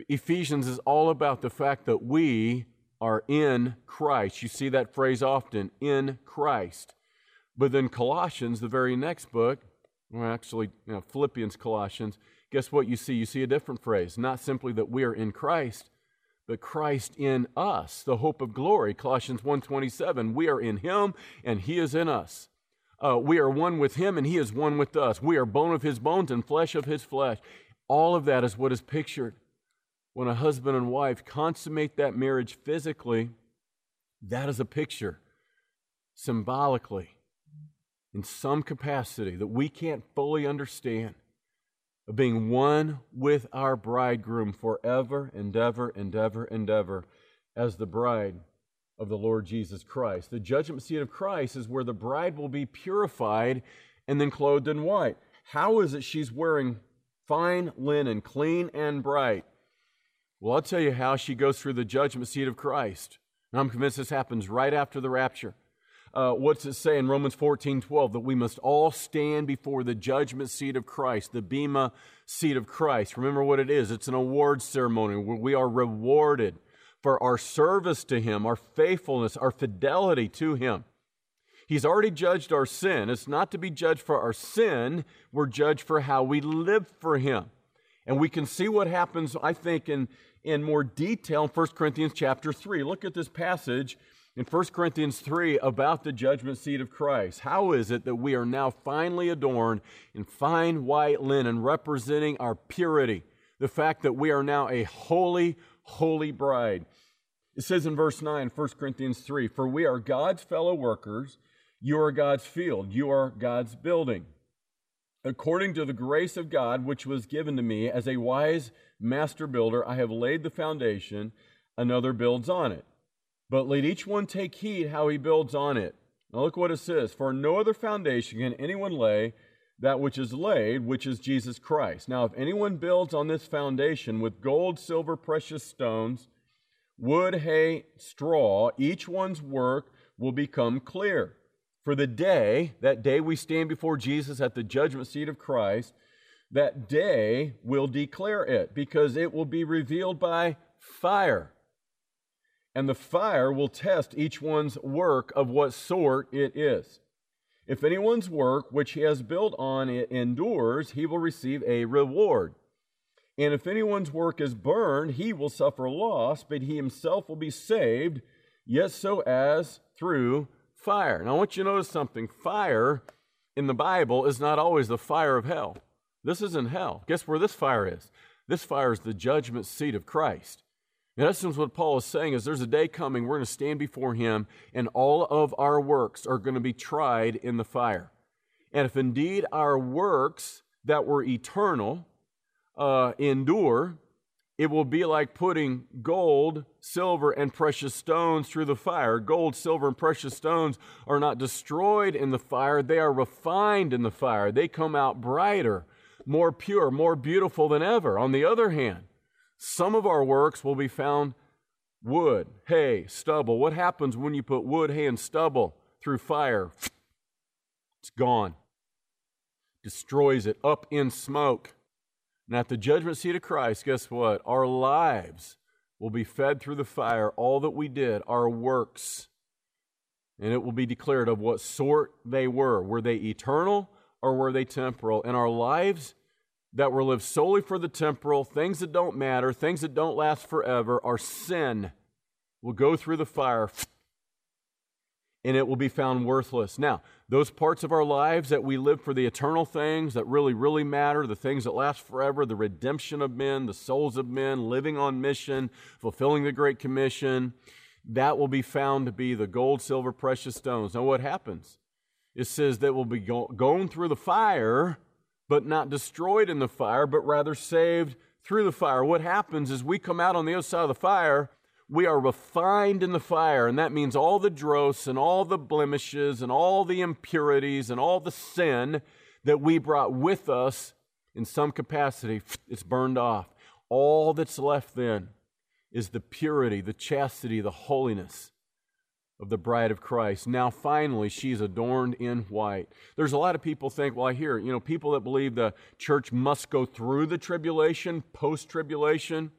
Ephesians is all about the fact that we are in Christ. You see that phrase often, in Christ. But then Colossians, the very next book, well, actually, you know, Philippians, Colossians, guess what you see? You see a different phrase. Not simply that we are in Christ, but Christ in us, the hope of glory. Colossians 1.27, we are in him and he is in us. Uh, we are one with him and he is one with us. We are bone of his bones and flesh of his flesh. All of that is what is pictured when a husband and wife consummate that marriage physically, that is a picture symbolically in some capacity that we can't fully understand of being one with our bridegroom forever and ever and ever and ever as the bride of the Lord Jesus Christ. The judgment seat of Christ is where the bride will be purified and then clothed in white. How is it she's wearing fine linen, clean and bright? Well, I'll tell you how she goes through the judgment seat of Christ. And I'm convinced this happens right after the rapture. Uh, what's it say in Romans 14 12? That we must all stand before the judgment seat of Christ, the Bema seat of Christ. Remember what it is it's an award ceremony where we are rewarded for our service to Him, our faithfulness, our fidelity to Him. He's already judged our sin. It's not to be judged for our sin, we're judged for how we live for Him. And we can see what happens, I think, in, in more detail in 1 Corinthians chapter 3. Look at this passage in 1 Corinthians 3 about the judgment seat of Christ. How is it that we are now finally adorned in fine white linen, representing our purity? The fact that we are now a holy, holy bride. It says in verse 9, 1 Corinthians 3 For we are God's fellow workers, you are God's field, you are God's building. According to the grace of God which was given to me as a wise master builder, I have laid the foundation, another builds on it. But let each one take heed how he builds on it. Now look what it says For no other foundation can anyone lay that which is laid, which is Jesus Christ. Now, if anyone builds on this foundation with gold, silver, precious stones, wood, hay, straw, each one's work will become clear for the day, that day we stand before Jesus at the judgment seat of Christ, that day will declare it because it will be revealed by fire. And the fire will test each one's work of what sort it is. If anyone's work which he has built on it endures, he will receive a reward. And if anyone's work is burned, he will suffer loss, but he himself will be saved, yet so as through fire. Now, I want you to notice something. Fire in the Bible is not always the fire of hell. This isn't hell. Guess where this fire is? This fire is the judgment seat of Christ. In essence, what Paul is saying is there's a day coming, we're going to stand before him, and all of our works are going to be tried in the fire. And if indeed our works that were eternal uh, endure, it will be like putting gold, silver, and precious stones through the fire. Gold, silver, and precious stones are not destroyed in the fire, they are refined in the fire. They come out brighter, more pure, more beautiful than ever. On the other hand, some of our works will be found wood, hay, stubble. What happens when you put wood, hay, and stubble through fire? It's gone. Destroys it up in smoke. And at the judgment seat of Christ, guess what? Our lives will be fed through the fire, all that we did, our works. And it will be declared of what sort they were. Were they eternal or were they temporal? And our lives that were lived solely for the temporal, things that don't matter, things that don't last forever, our sin will go through the fire and it will be found worthless. Now, those parts of our lives that we live for the eternal things that really, really matter, the things that last forever, the redemption of men, the souls of men, living on mission, fulfilling the Great Commission, that will be found to be the gold, silver, precious stones. Now, what happens? It says that will be go- going through the fire, but not destroyed in the fire, but rather saved through the fire. What happens is we come out on the other side of the fire we are refined in the fire, and that means all the dross and all the blemishes and all the impurities and all the sin that we brought with us in some capacity, it's burned off. All that's left then is the purity, the chastity, the holiness of the bride of Christ. Now, finally, she's adorned in white. There's a lot of people think, well, I hear, you know, people that believe the church must go through the tribulation, post tribulation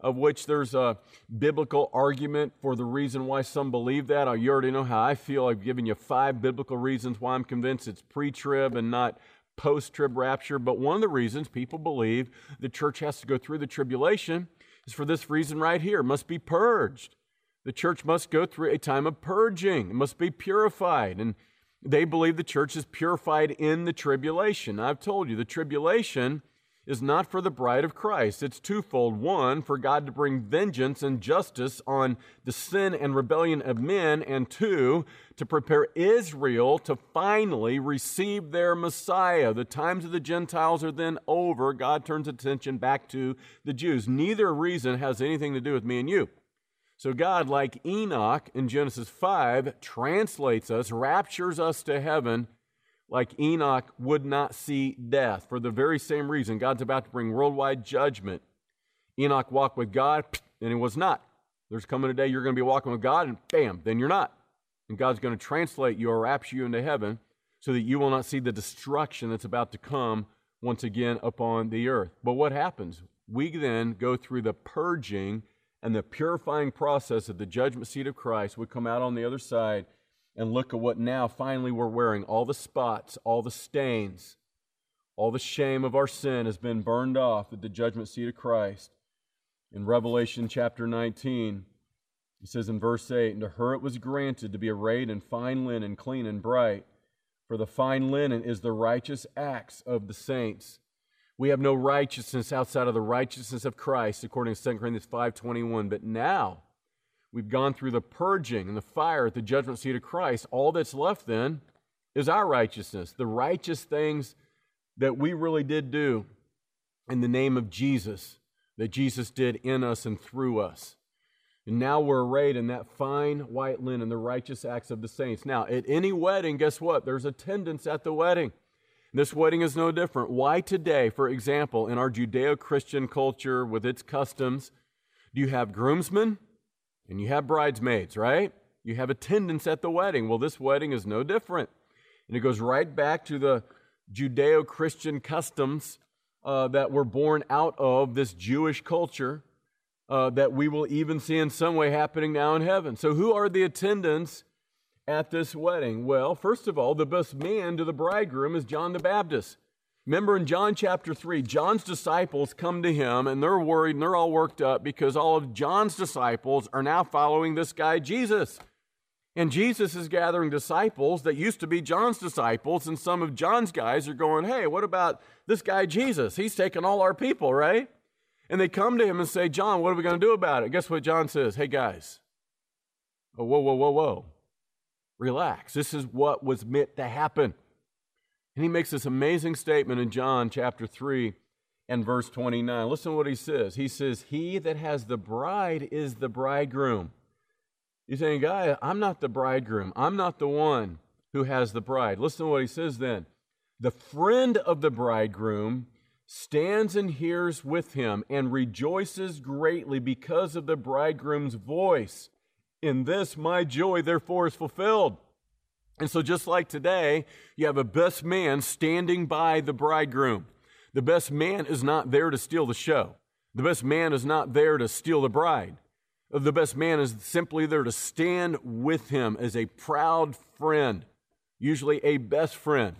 of which there's a biblical argument for the reason why some believe that. Uh, you already know how I feel. I've given you five biblical reasons why I'm convinced it's pre trib and not post trib rapture. But one of the reasons people believe the church has to go through the tribulation is for this reason right here it must be purged. The church must go through a time of purging, it must be purified. And they believe the church is purified in the tribulation. I've told you the tribulation is not for the bride of Christ. It's twofold. One, for God to bring vengeance and justice on the sin and rebellion of men, and two, to prepare Israel to finally receive their Messiah. The times of the Gentiles are then over. God turns attention back to the Jews. Neither reason has anything to do with me and you. So, God, like Enoch in Genesis 5, translates us, raptures us to heaven like Enoch would not see death for the very same reason. God's about to bring worldwide judgment. Enoch walked with God, and he was not. There's coming a day you're going to be walking with God, and bam, then you're not. And God's going to translate you or rapture you into heaven so that you will not see the destruction that's about to come once again upon the earth. But what happens? We then go through the purging and the purifying process of the judgment seat of Christ. would come out on the other side and look at what now finally we're wearing. All the spots, all the stains, all the shame of our sin has been burned off at the judgment seat of Christ. In Revelation chapter 19, it says in verse 8, And to her it was granted to be arrayed in fine linen, clean and bright. For the fine linen is the righteous acts of the saints. We have no righteousness outside of the righteousness of Christ, according to 2 Corinthians 5.21. But now, We've gone through the purging and the fire at the judgment seat of Christ. All that's left then is our righteousness, the righteous things that we really did do in the name of Jesus, that Jesus did in us and through us. And now we're arrayed in that fine white linen, the righteous acts of the saints. Now, at any wedding, guess what? There's attendance at the wedding. This wedding is no different. Why today, for example, in our Judeo Christian culture with its customs, do you have groomsmen and you have bridesmaids, right? You have attendants at the wedding. Well, this wedding is no different. And it goes right back to the Judeo Christian customs uh, that were born out of this Jewish culture uh, that we will even see in some way happening now in heaven. So, who are the attendants at this wedding? Well, first of all, the best man to the bridegroom is John the Baptist. Remember in John chapter 3, John's disciples come to him and they're worried and they're all worked up because all of John's disciples are now following this guy, Jesus. And Jesus is gathering disciples that used to be John's disciples, and some of John's guys are going, Hey, what about this guy, Jesus? He's taking all our people, right? And they come to him and say, John, what are we going to do about it? Guess what John says? Hey, guys, oh, whoa, whoa, whoa, whoa. Relax. This is what was meant to happen. And he makes this amazing statement in John chapter 3 and verse 29. Listen to what he says. He says, He that has the bride is the bridegroom. You're saying, Guy, I'm not the bridegroom. I'm not the one who has the bride. Listen to what he says then. The friend of the bridegroom stands and hears with him and rejoices greatly because of the bridegroom's voice. In this, my joy, therefore, is fulfilled. And so, just like today, you have a best man standing by the bridegroom. The best man is not there to steal the show. The best man is not there to steal the bride. The best man is simply there to stand with him as a proud friend, usually a best friend,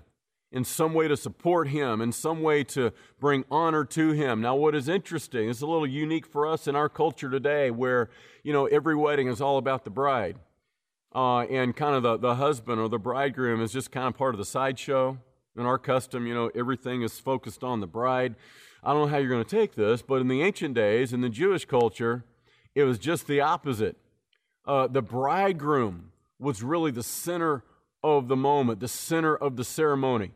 in some way to support him, in some way to bring honor to him. Now, what is interesting, it's a little unique for us in our culture today where, you know, every wedding is all about the bride. Uh, and kind of the, the husband or the bridegroom is just kind of part of the sideshow. In our custom, you know, everything is focused on the bride. I don't know how you're going to take this, but in the ancient days, in the Jewish culture, it was just the opposite. Uh, the bridegroom was really the center of the moment, the center of the ceremony.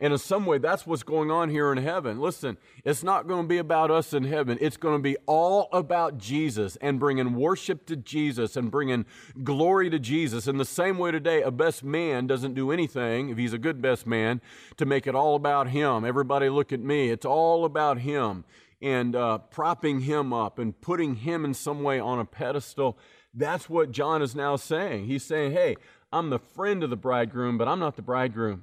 And in some way, that's what's going on here in heaven. Listen, it's not going to be about us in heaven. It's going to be all about Jesus and bringing worship to Jesus and bringing glory to Jesus. In the same way today, a best man doesn't do anything, if he's a good best man, to make it all about him. Everybody look at me. It's all about him and uh, propping him up and putting him in some way on a pedestal. That's what John is now saying. He's saying, hey, I'm the friend of the bridegroom, but I'm not the bridegroom.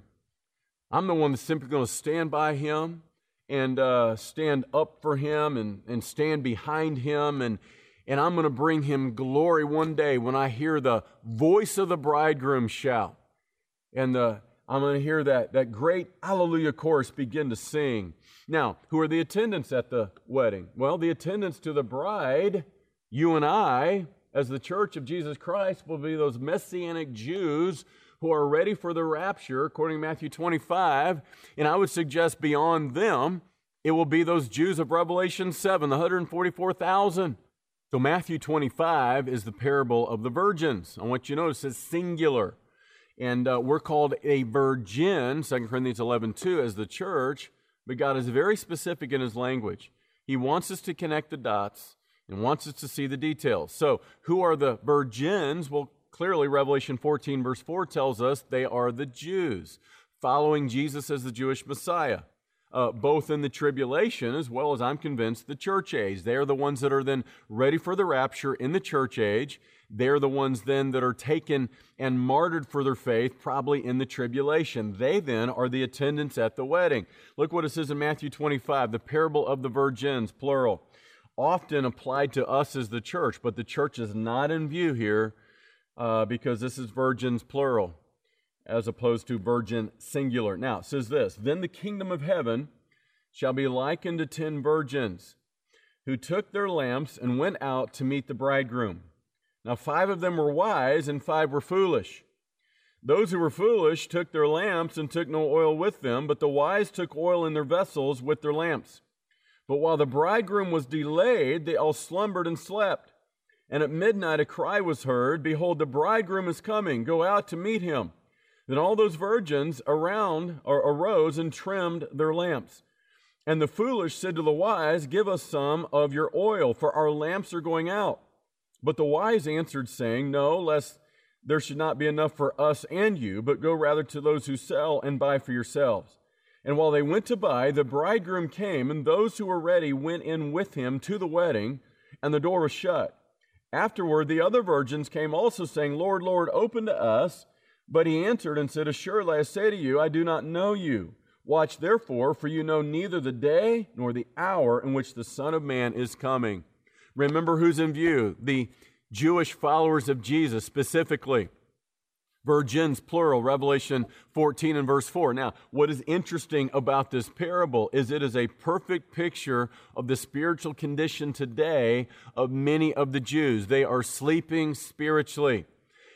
I'm the one that's simply going to stand by him and uh, stand up for him and, and stand behind him. And, and I'm going to bring him glory one day when I hear the voice of the bridegroom shout. And the, I'm going to hear that, that great Alleluia chorus begin to sing. Now, who are the attendants at the wedding? Well, the attendants to the bride, you and I, as the church of Jesus Christ, will be those messianic Jews who are ready for the rapture, according to Matthew 25. And I would suggest beyond them, it will be those Jews of Revelation 7, the 144,000. So Matthew 25 is the parable of the virgins. I want you to notice it's singular. And uh, we're called a virgin, 2 Corinthians 11, 2, as the church, but God is very specific in his language. He wants us to connect the dots and wants us to see the details. So, who are the virgins? Well, clearly, Revelation 14, verse 4 tells us they are the Jews, following Jesus as the Jewish Messiah. Uh, both in the tribulation as well as I'm convinced the church age. They are the ones that are then ready for the rapture in the church age. They're the ones then that are taken and martyred for their faith, probably in the tribulation. They then are the attendants at the wedding. Look what it says in Matthew 25, the parable of the virgins, plural, often applied to us as the church, but the church is not in view here uh, because this is virgins plural as opposed to virgin singular. Now, it says this Then the kingdom of heaven shall be likened to ten virgins who took their lamps and went out to meet the bridegroom. Now, five of them were wise and five were foolish. Those who were foolish took their lamps and took no oil with them, but the wise took oil in their vessels with their lamps. But while the bridegroom was delayed, they all slumbered and slept. And at midnight a cry was heard Behold, the bridegroom is coming, go out to meet him. Then all those virgins around arose and trimmed their lamps. And the foolish said to the wise, Give us some of your oil, for our lamps are going out. But the wise answered, saying, No, lest there should not be enough for us and you, but go rather to those who sell and buy for yourselves. And while they went to buy, the bridegroom came, and those who were ready went in with him to the wedding, and the door was shut. Afterward, the other virgins came also, saying, Lord, Lord, open to us. But he answered and said, Assuredly, I say to you, I do not know you. Watch therefore, for you know neither the day nor the hour in which the Son of Man is coming. Remember who's in view the Jewish followers of Jesus specifically. Virgins, plural, Revelation 14 and verse 4. Now, what is interesting about this parable is it is a perfect picture of the spiritual condition today of many of the Jews. They are sleeping spiritually.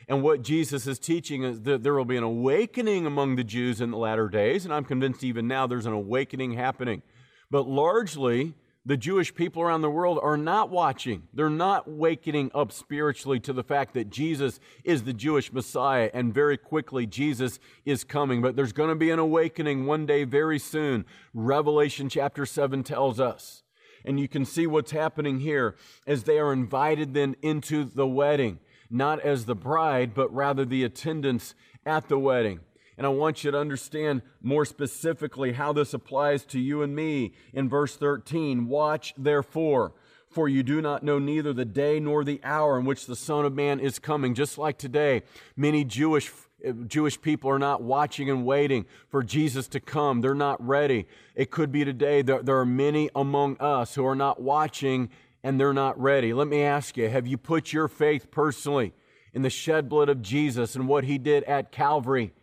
And what Jesus is teaching is that there will be an awakening among the Jews in the latter days, and I'm convinced even now there's an awakening happening. But largely, The Jewish people around the world are not watching. They're not wakening up spiritually to the fact that Jesus is the Jewish Messiah and very quickly Jesus is coming. But there's going to be an awakening one day very soon. Revelation chapter 7 tells us. And you can see what's happening here as they are invited then into the wedding, not as the bride, but rather the attendants at the wedding. And I want you to understand more specifically how this applies to you and me. In verse 13, watch therefore, for you do not know neither the day nor the hour in which the Son of Man is coming. Just like today, many Jewish eh, Jewish people are not watching and waiting for Jesus to come. They're not ready. It could be today. There, there are many among us who are not watching and they're not ready. Let me ask you have you put your faith personally in the shed blood of Jesus and what he did at Calvary?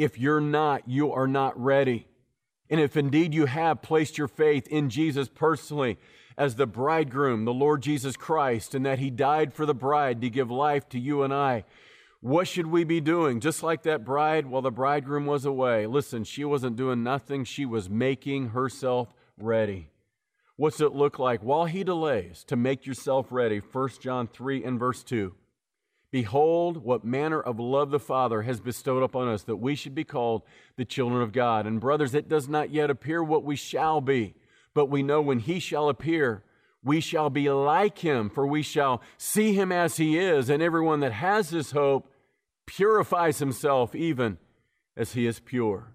If you're not, you are not ready. And if indeed you have placed your faith in Jesus personally as the bridegroom, the Lord Jesus Christ, and that he died for the bride to give life to you and I, what should we be doing? Just like that bride while the bridegroom was away. Listen, she wasn't doing nothing, she was making herself ready. What's it look like while he delays to make yourself ready? 1 John 3 and verse 2. Behold, what manner of love the Father has bestowed upon us, that we should be called the children of God. And brothers, it does not yet appear what we shall be, but we know when he shall appear, we shall be like him, for we shall see him as he is. And everyone that has this hope purifies himself even as he is pure.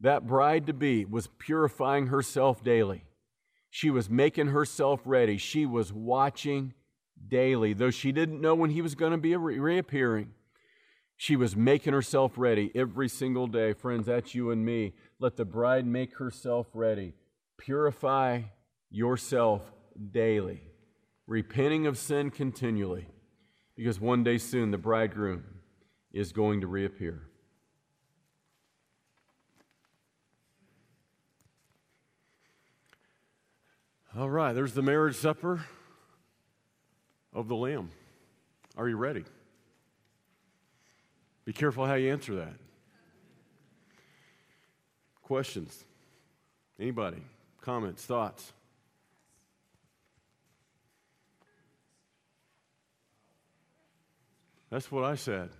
That bride to be was purifying herself daily. She was making herself ready. She was watching daily. Though she didn't know when he was going to be re- reappearing, she was making herself ready every single day. Friends, that's you and me. Let the bride make herself ready. Purify yourself daily, repenting of sin continually, because one day soon the bridegroom is going to reappear. All right, there's the marriage supper of the Lamb. Are you ready? Be careful how you answer that. Questions? Anybody? Comments? Thoughts? That's what I said.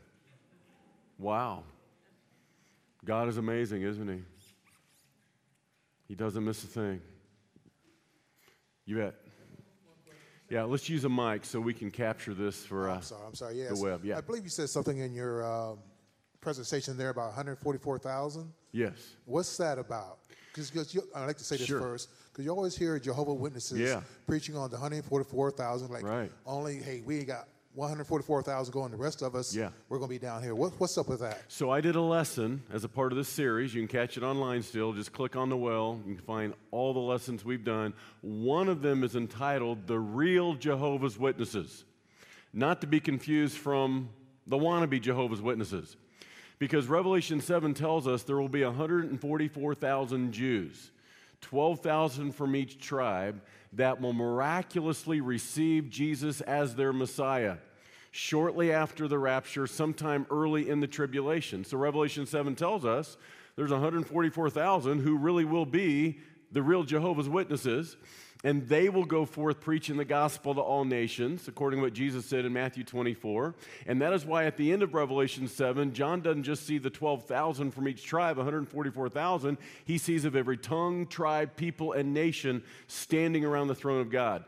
Wow. God is amazing, isn't He? He doesn't miss a thing. You bet. Yeah, let's use a mic so we can capture this for uh, I'm sorry, I'm sorry. Yes. the web. Yeah. I believe you said something in your uh, presentation there about 144,000. Yes. What's that about? Because I like to say this Sure. first, because you always hear Jehovah Witnesses Yeah. preaching on the 144,000, like Right. only, hey, we ain't got 144,000 going. The rest of us, Yeah. we're going to be down here. What, what's up with that? So I did a lesson as a part of this series. You can catch it online still. Just click on the well. You can find all the lessons we've done. One of them is entitled The Real Jehovah's Witnesses. Not to be confused from the wannabe Jehovah's Witnesses. Because Revelation 7 tells us there will be 144,000 Jews, 12,000 from each tribe, that will miraculously receive Jesus as their Messiah shortly after the rapture, sometime early in the tribulation. So Revelation 7 tells us there's 144,000 who really will be the real Jehovah's Witnesses, and they will go forth preaching the gospel to all nations, according to what Jesus said in Matthew 24. And that is why at the end of Revelation 7, John doesn't just see the 12,000 from each tribe, 144,000. He sees of every tongue, tribe, people, and nation standing around the throne of God.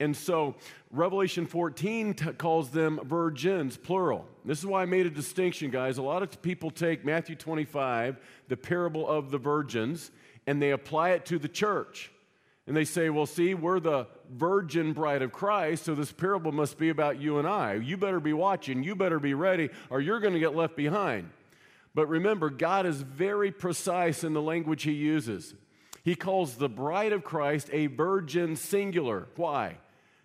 And so Revelation 14 t- calls them virgins, plural. This is why I made a distinction, guys. A lot of people take Matthew 25, the parable of the virgins, and they apply it to the church. And they say, well, see, we're the virgin bride of Christ, so this parable must be about you and I. You better be watching, you better be ready, or you're going to get left behind. But remember, God is very precise in the language he uses. He calls the bride of Christ a virgin singular. Why?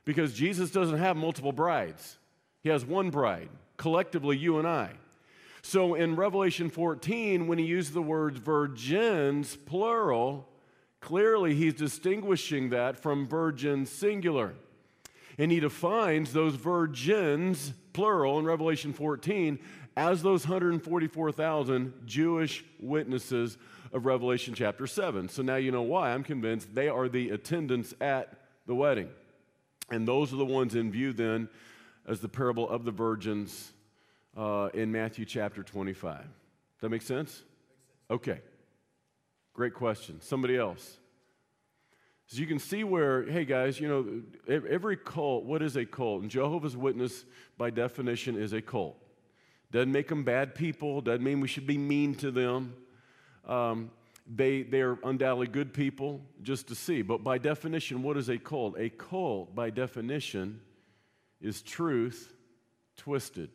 Because Jesus doesn't have multiple brides, he has one bride, collectively, you and I. So in Revelation 14, when he uses the words virgins, plural, clearly he's distinguishing that from virgin singular. And he defines those virgins, plural, in Revelation 14 as those 144,000 Jewish witnesses of Revelation chapter 7. So now you know why I'm convinced they are the attendants at the wedding. And those are the ones in view then as the parable of the virgins uh, in Matthew chapter 25. Does that make sense? Okay. Great question. Somebody else. So you can see where, hey guys, you know, every cult, what is a cult? And Jehovah's Witness, by definition, is a cult. Doesn't make them bad people, doesn't mean we should be mean to them. Um, they, they're undoubtedly good people, just to see. But by definition, what is a cult? A cult, by definition, is truth twisted.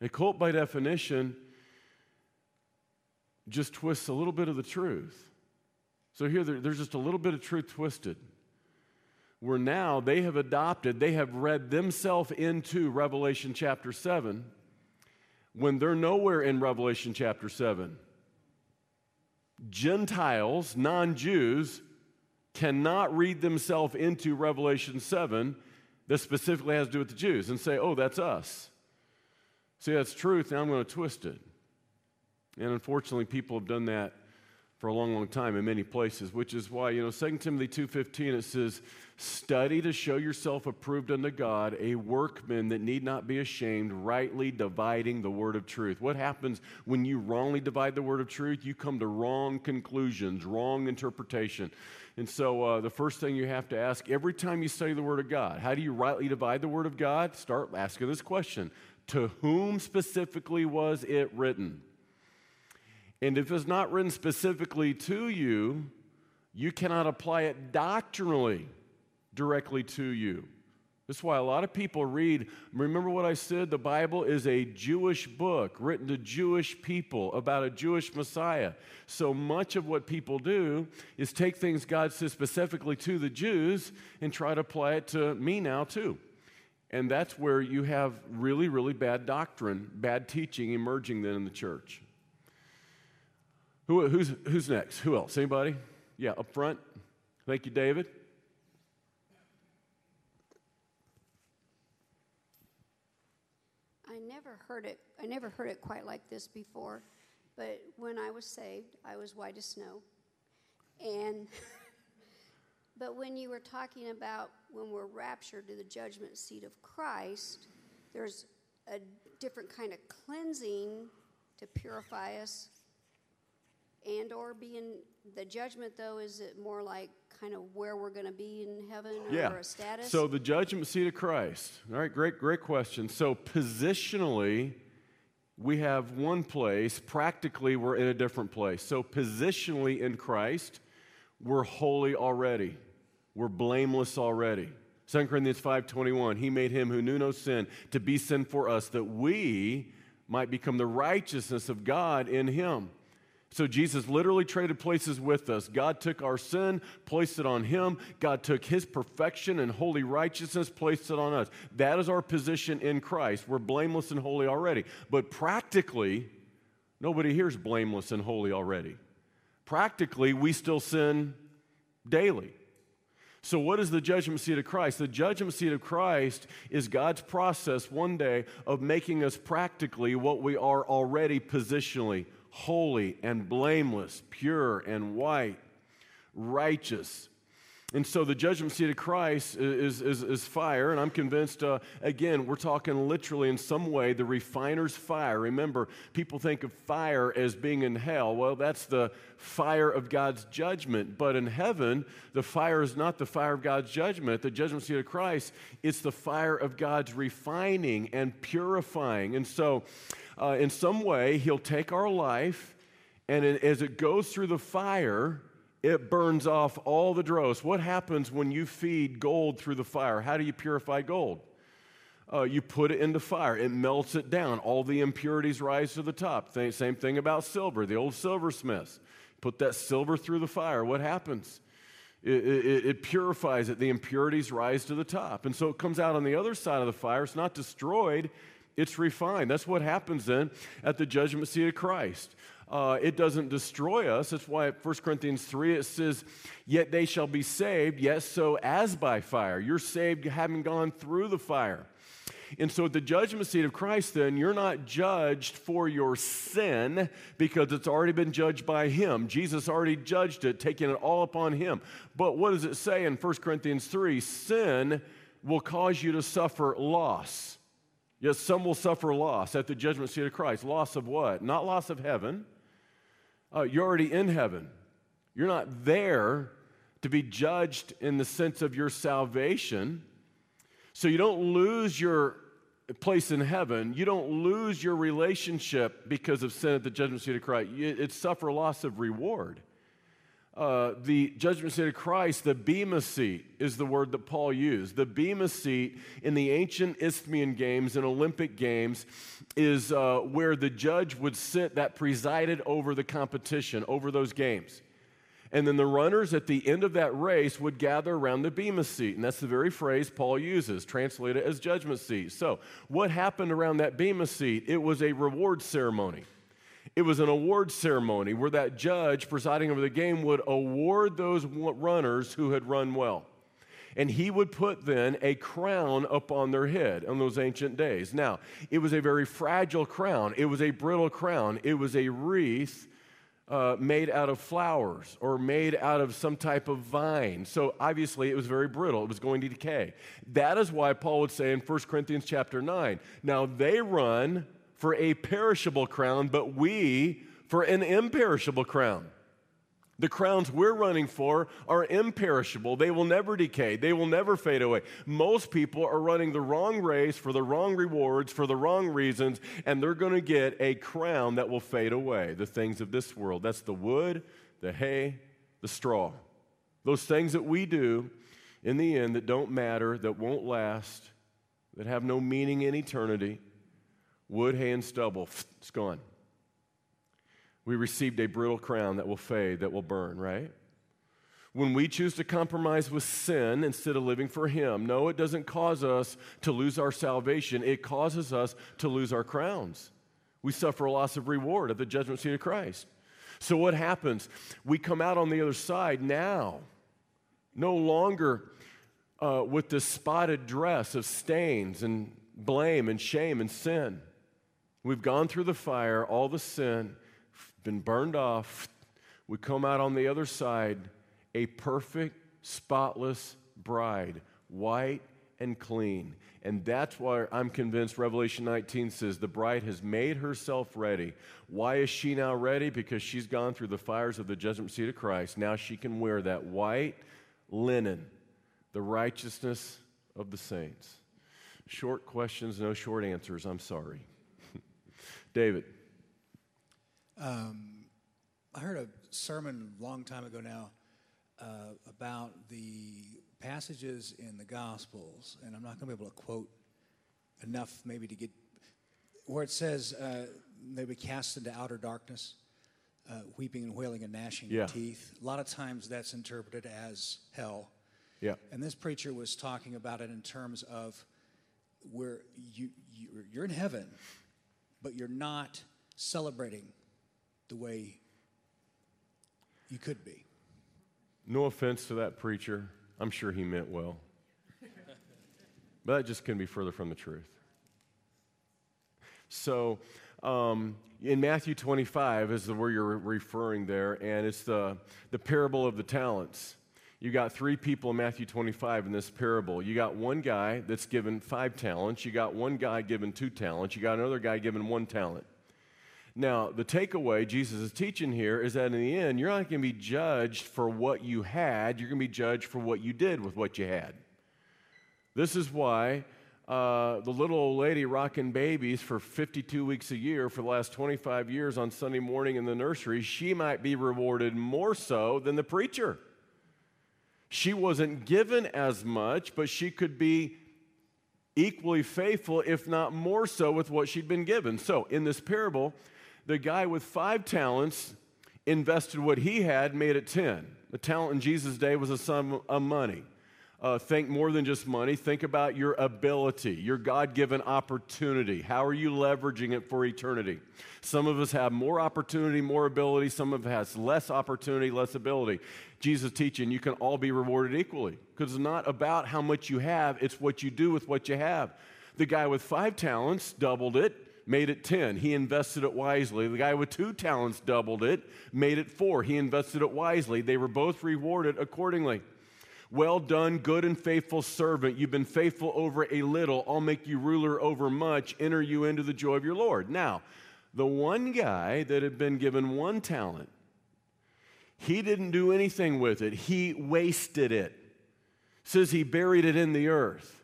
A cult, by definition, just twists a little bit of the truth. So here, there's just a little bit of truth twisted. Where now they have adopted, they have read themselves into Revelation chapter 7 when they're nowhere in Revelation chapter 7. Gentiles, non Jews, cannot read themselves into Revelation 7 that specifically has to do with the Jews and say, oh, that's us. See, that's truth, now I'm going to twist it. And unfortunately, people have done that for a long, long time in many places, which is why, you know, 2 Timothy 2.15, it says, Study to show yourself approved unto God, a workman that need not be ashamed, rightly dividing the word of truth. What happens when you wrongly divide the word of truth? You come to wrong conclusions, wrong interpretation. And so, uh, the first thing you have to ask every time you study the Word of God, how do you rightly divide the Word of God? Start asking this question To whom specifically was it written? And if it's not written specifically to you, you cannot apply it doctrinally directly to you. That's why a lot of people read, remember what I said? The Bible is a Jewish book written to Jewish people about a Jewish Messiah. So much of what people do is take things God says specifically to the Jews and try to apply it to me now, too. And that's where you have really, really bad doctrine, bad teaching emerging then in the church. Who, who's, who's next? Who else? Anybody? Yeah, up front. Thank you, David. I never heard it. I never heard it quite like this before. But when I was saved, I was white as snow. And [laughs] but when you were talking about when we're raptured to the judgment seat of Christ, there's a different kind of cleansing to purify us and or being the judgment though is it more like kind of where we're going to be in heaven or yeah. a status? So the judgment seat of christ. All right great great question. So positionally we have one place. Practically we're in a different place. So positionally in christ we're holy already. We're blameless already. 2 corinthians 5.21 he made him who knew no sin to be sin for us that we might become the righteousness of god in him so Jesus literally traded places with us. God took our sin, placed it on him. God took his perfection and holy righteousness, placed it on us. That is our position in Christ. We're blameless and holy already. But practically, nobody here is blameless and holy already. Practically, we still sin daily. So, what is the judgment seat of Christ? The judgment seat of Christ is God's process one day of making us practically what we are already positionally holy and blameless, pure and white, righteous. And so the judgment seat of Christ is, is, is fire, and I'm convinced, uh, again, we're talking literally in some way the refiner's fire. Remember, people think of fire as being in hell. Well, that's the fire of God's judgment. But in heaven, the fire is not the fire of God's judgment. The judgment seat of Christ, it's the fire of God's refining and purifying. And so, uh, in some way, He'll take our life, and it, as it goes through the fire, it burns off all the dross. What happens when you feed gold through the fire? How do you purify gold? Uh, you put it into fire, it melts it down. All the impurities rise to the top. Th- same thing about silver, the old silversmiths. Put that silver through the fire. What happens? It, it, it, purifies it. The impurities rise to the top. And so it comes out on the other side of the fire. It's not destroyed, it's refined. That's what happens then at the judgment seat of Christ. Uh, it doesn't destroy us. That's why at 1 Corinthians 3 it says, Yet they shall be saved, yes, so as by fire. You're saved having gone through the fire. And so, at the judgment seat of Christ, then, you're not judged for your sin because it's already been judged by Him. Jesus already judged it, taking it all upon Him. But what does it say in 1 Corinthians 3? Sin will cause you to suffer loss. Yes, some will suffer loss at the judgment seat of Christ. Loss of what? Not loss of heaven. Uh, you're already in heaven. You're not there to be judged in the sense of your salvation. So you don't lose your place in heaven. You don't lose your relationship because of sin at the judgment seat of Christ. It's suffer loss of reward. Uh, the judgment seat of Christ, the Bema seat is the word that Paul used. The Bema seat in the ancient Isthmian Games and Olympic Games is uh, where the judge would sit that presided over the competition, over those games. And then the runners at the end of that race would gather around the Bema seat. And that's the very phrase Paul uses, translated as judgment seat. So, what happened around that Bema seat? It was a reward ceremony. It was an award ceremony where that judge presiding over the game would award those runners who had run well. And he would put then a crown upon their head in those ancient days. Now, it was a very fragile crown, it was a brittle crown, it was a wreath uh, made out of flowers or made out of some type of vine. So obviously it was very brittle. It was going to decay. That is why Paul would say in 1 Corinthians chapter 9, now they run for a perishable crown, but we for an imperishable crown. The crowns we're running for are imperishable. They will never decay. They will never fade away. Most people are running the wrong race for the wrong rewards, for the wrong reasons, and they're going to get a crown that will fade away. The things of this world. That's the wood, the hay, the straw. Those things that we do in the end that don't matter, that won't last, that have no meaning in eternity. Wood, hay, and stubble, it's gone we received a brittle crown that will fade, that will burn, right? When we choose to compromise with sin instead of living for Him, no, it doesn't cause us to lose our salvation. It causes us to lose our crowns. We suffer a loss of reward at the judgment seat of Christ. So, what happens? We come out on the other side now, no longer uh, with this spotted dress of stains and blame and shame and sin. We've gone through the fire, all the sin, been burned off, we come out on the other side a perfect, spotless bride, white and clean. And that's why I'm convinced Revelation 19 says the bride has made herself ready. Why is she now ready? Because she's gone through the fires of the judgment seat of Christ. Now she can wear that white linen, the righteousness of the saints. Short questions, no short answers. I'm sorry. David. Um, I heard a sermon a long time ago now uh, about the passages in the Gospels, and I'm not going to be able to quote enough maybe to get where it says uh, they be cast into outer darkness, uh, weeping and wailing and gnashing yeah. teeth. A lot of times that's interpreted as hell. Yeah. And this preacher was talking about it in terms of where you, you're in heaven, but you're not celebrating the way you could be. No offense to that preacher. I'm sure he meant well. but that just couldn't be further from the truth. So, um, in Matthew 25 is where you're referring there, and it's the, the parable of the talents. You got three people in Matthew 25 in this parable. You got one guy that's given five talents. You got one guy given two talents. You got another guy given one talent. Now, the takeaway Jesus is teaching here is that in the end, you're not going to be judged for what you had, you're going to be judged for what you did with what you had. This is why uh, the little old lady rocking babies for 52 weeks a year for the last 25 years on Sunday morning in the nursery, she might be rewarded more so than the preacher. She wasn't given as much, but she could be equally faithful, if not more so, with what she'd been given. So, in this parable, the guy with five talents invested what he had, made it 10. The talent in Jesus' day was a sum of money. Uh, think more than just money. Think about your ability, your God given opportunity. How are you leveraging it for eternity? Some of us have more opportunity, more ability. Some of us has less opportunity, less ability. Jesus teaching you can all be rewarded equally because it's not about how much you have, it's what you do with what you have. The guy with five talents doubled it, made it 10. He invested it wisely. The guy with two talents doubled it, made it four. He invested it wisely. They were both rewarded accordingly. Well done, good and faithful servant. You've been faithful over a little. I'll make you ruler over much. Enter you into the joy of your Lord. Now, the one guy that had been given one talent, he didn't do anything with it, he wasted it. Says he buried it in the earth.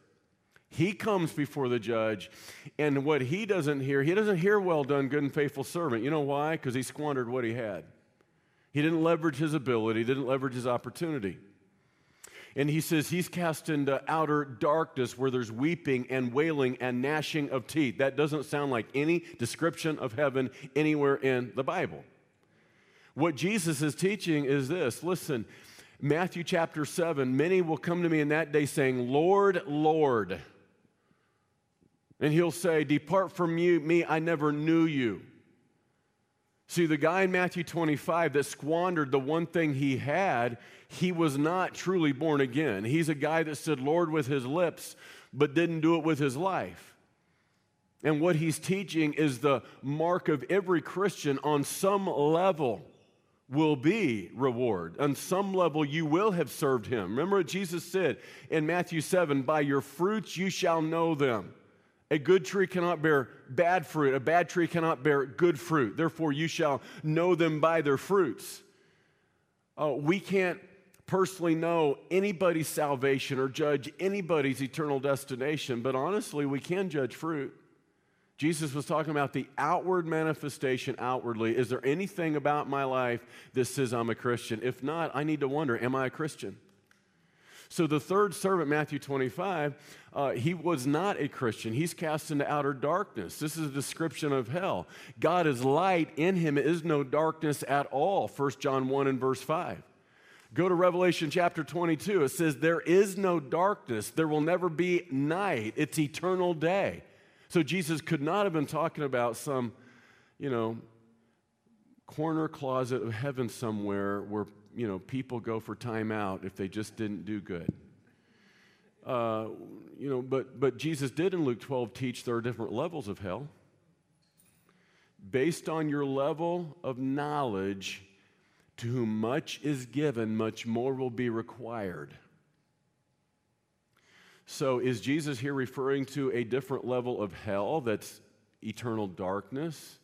He comes before the judge, and what he doesn't hear, he doesn't hear, well done, good and faithful servant. You know why? Because he squandered what he had. He didn't leverage his ability, didn't leverage his opportunity. And he says he's cast into outer darkness where there's weeping and wailing and gnashing of teeth. That doesn't sound like any description of heaven anywhere in the Bible. What Jesus is teaching is this listen, Matthew chapter 7 many will come to me in that day saying, Lord, Lord. And he'll say, Depart from you, me, I never knew you. See, the guy in Matthew 25 that squandered the one thing he had, he was not truly born again. He's a guy that said Lord with his lips, but didn't do it with his life. And what he's teaching is the mark of every Christian on some level will be reward. On some level, you will have served him. Remember what Jesus said in Matthew 7 By your fruits you shall know them. A good tree cannot bear bad fruit. A bad tree cannot bear good fruit. Therefore, you shall know them by their fruits. Uh, we can't personally know anybody's salvation or judge anybody's eternal destination, but honestly, we can judge fruit. Jesus was talking about the outward manifestation outwardly. Is there anything about my life that says I'm a Christian? If not, I need to wonder, am I a Christian? So the third servant, Matthew 25, uh, he was not a Christian. He's cast into outer darkness. This is a description of hell. God is light. In him is no darkness at all. 1 John 1 and verse 5. Go to Revelation chapter 22. It says, There is no darkness. There will never be night. It's eternal day. So Jesus could not have been talking about some, you know, corner closet of heaven somewhere where you know, people go for time out if they just didn't do good. Uh, you know, but, but Jesus did in Luke 12 teach there are different levels of hell. Based on your level of knowledge, to whom much is given, much more will be required. So, is Jesus here referring to a different level of hell that's eternal darkness,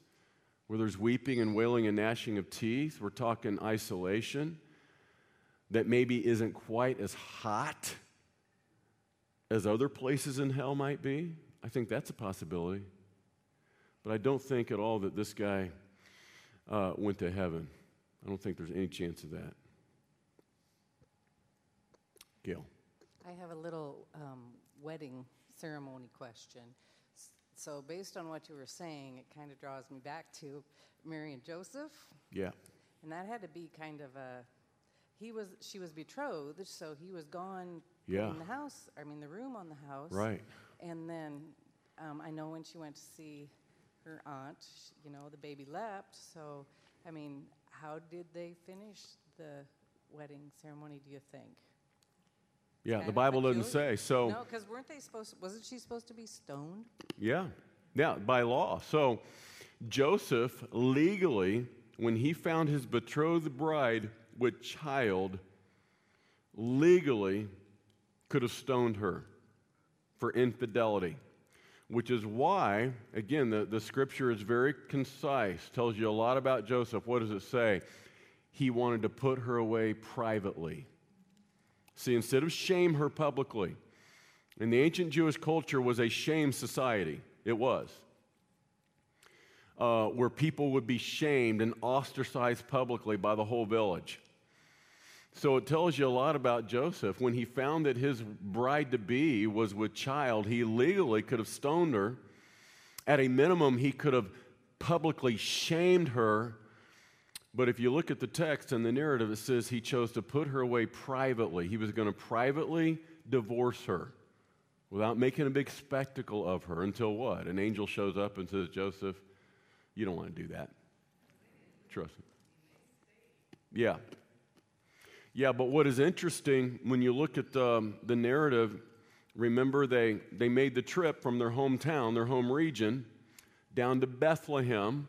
where there's weeping and wailing and gnashing of teeth? We're talking isolation that maybe isn't quite as hot as other places in hell might be. I think that's a possibility. But I don't think at all that this guy uh, went to heaven. I don't think there's any chance of that. Gail. I have a little um, wedding ceremony question. So, based on what you were saying, it kind of draws me back to Mary and Joseph. Yeah. And that had to be kind of a he was she was betrothed, so he was gone yeah. in the house. I mean, the room on the house. Right. And then um, I know when she went to see her aunt, you know, the baby leapt. So, I mean, how did they finish the wedding ceremony? Do you think? Yeah, kind the Bible doesn't say. So no, because weren't they supposed? To, wasn't she supposed to be stoned? Yeah, yeah, by law. So Joseph legally, when he found his betrothed bride with child legally could have stoned her for infidelity, which is why, again, the, the scripture is very concise, tells you a lot about Joseph. What does it say? He wanted to put her away privately. See, instead of shame her publicly, and the ancient Jewish culture was a shame society. It was uh, where people would be shamed and ostracized publicly by the whole village. So it tells you a lot about Joseph. When he found that his bride to be was with child, he legally could have stoned her. At a minimum, he could have publicly shamed her. But if you look at the text and the narrative, it says he chose to put her away privately. He was going to privately divorce her without making a big spectacle of her until what? An angel shows up and says, Joseph, you don't want to do that. Trust me. Yeah. Yeah, but what is interesting when you look at um, the narrative remember they, they made the trip from their hometown, their home region, down to Bethlehem,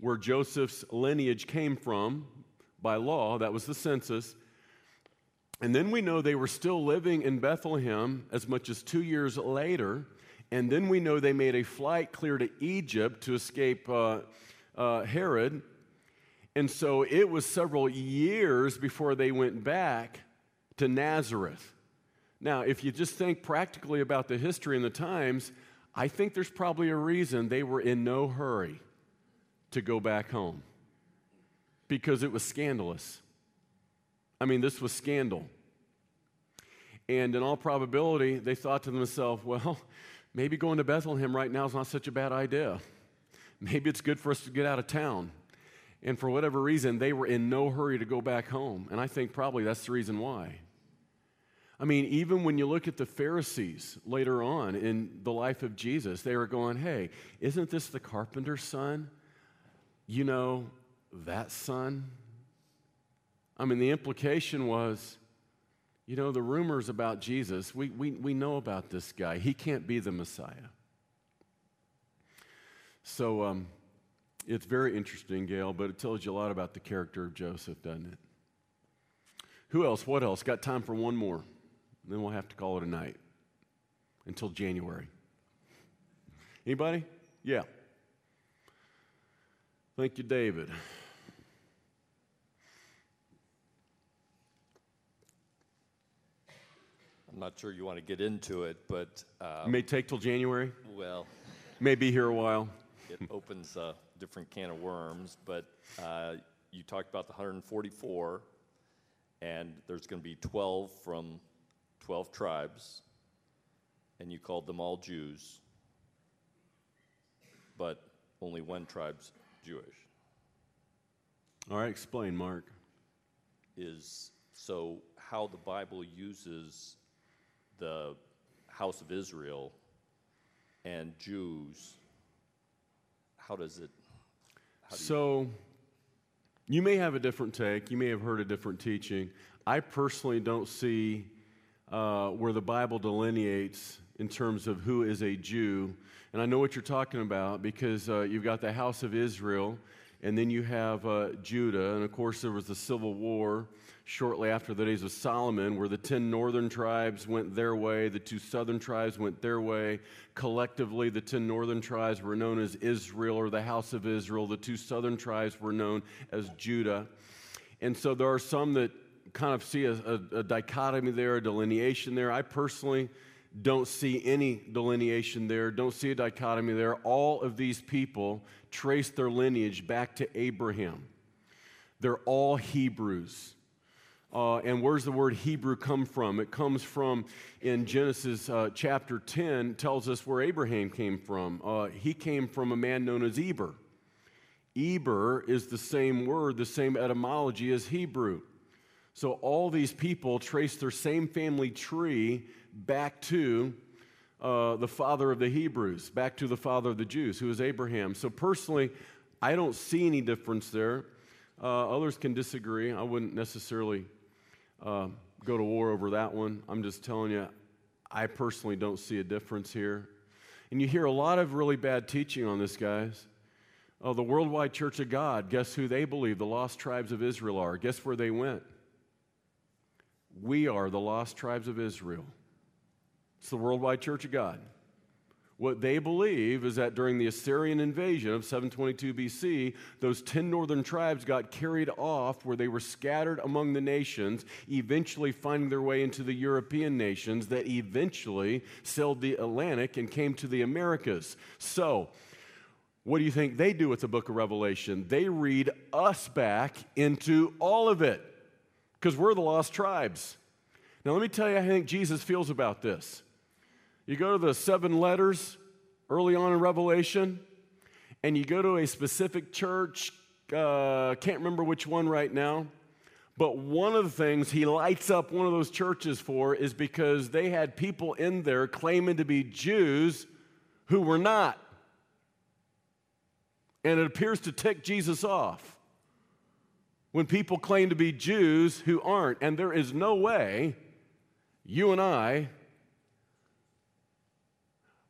where Joseph's lineage came from by law. That was the census. And then we know they were still living in Bethlehem as much as two years later. And then we know they made a flight clear to Egypt to escape uh, uh, Herod. And so it was several years before they went back to Nazareth. Now, if you just think practically about the history and the times, I think there's probably a reason they were in no hurry to go back home because it was scandalous. I mean, this was scandal. And in all probability, they thought to themselves, well, maybe going to Bethlehem right now is not such a bad idea. Maybe it's good for us to get out of town. And for whatever reason, they were in no hurry to go back home. And I think probably that's the reason why. I mean, even when you look at the Pharisees later on in the life of Jesus, they were going, hey, isn't this the carpenter's son? You know, that son? I mean, the implication was, you know, the rumors about Jesus, we, we, we know about this guy. He can't be the Messiah. So um, it's very interesting, Gail, but it tells you a lot about the character of Joseph, doesn't it? Who else? What else? Got time for one more. Then we'll have to call it a night until January. Anybody? Yeah. Thank you, David. I'm not sure you want to get into it, but uh, May take till January. well, May be here a while. it opens a different can of worms. But uh, you talked about the 144, and there's going to be 12 from 12 tribes, and you called them all Jews, but only one tribe's Jewish. All right, explain, Mark. Is so how the Bible uses the house of Israel and Jews. How does it? So, you may have a different take. You may have heard a different teaching. I personally don't see uh, where the Bible delineates in terms of who is a Jew. And I know what you're talking about because uh, you've got the house of Israel, and then you have uh, Judah. And of course, there was the civil war shortly after the days of Solomon, where the 10 northern tribes went their way, the two southern tribes went their way. Collectively, the 10 northern tribes were known as Israel or the house of Israel, the two southern tribes were known as Judah. And so there are some that kind of see a, a, a dichotomy there, a delineation there. I personally don't see any delineation there, don't see a dichotomy there. All of these people trace their lineage back to Abraham. They're all Hebrews. Uh, and where's the word Hebrew come from? It comes from in Genesis uh, chapter 10, tells us where Abraham came from. Uh, he came from a man known as Eber. Eber is the same word, the same etymology as Hebrew. So all these people trace their same family tree back to uh, the father of the Hebrews, back to the father of the Jews, who is Abraham. So personally, I don't see any difference there. Uh, others can disagree. I wouldn't necessarily uh, go to war over that one. I'm just telling you, I personally don't see a difference here. And you hear a lot of really bad teaching on this, guys. Oh, the Worldwide Church of God, guess who they believe the lost tribes of Israel are? Guess where they went? We are the lost tribes of Israel. It's the Worldwide Church of God. What they believe is that during the Assyrian invasion of 722 BC, those 10 northern tribes got carried off where they were scattered among the nations, eventually finding their way into the European nations that eventually sailed the Atlantic and came to the Americas. So, what do you think they do with the book of Revelation? They read us back into all of it because we're the lost tribes. Now, let me tell you how I think Jesus feels about this. You go to the seven letters early on in Revelation, and you go to a specific church, uh, can't remember which one right now, but one of the things he lights up one of those churches for is because they had people in there claiming to be Jews who were not. And it appears to tick Jesus off when people claim to be Jews who aren't. And there is no way you and I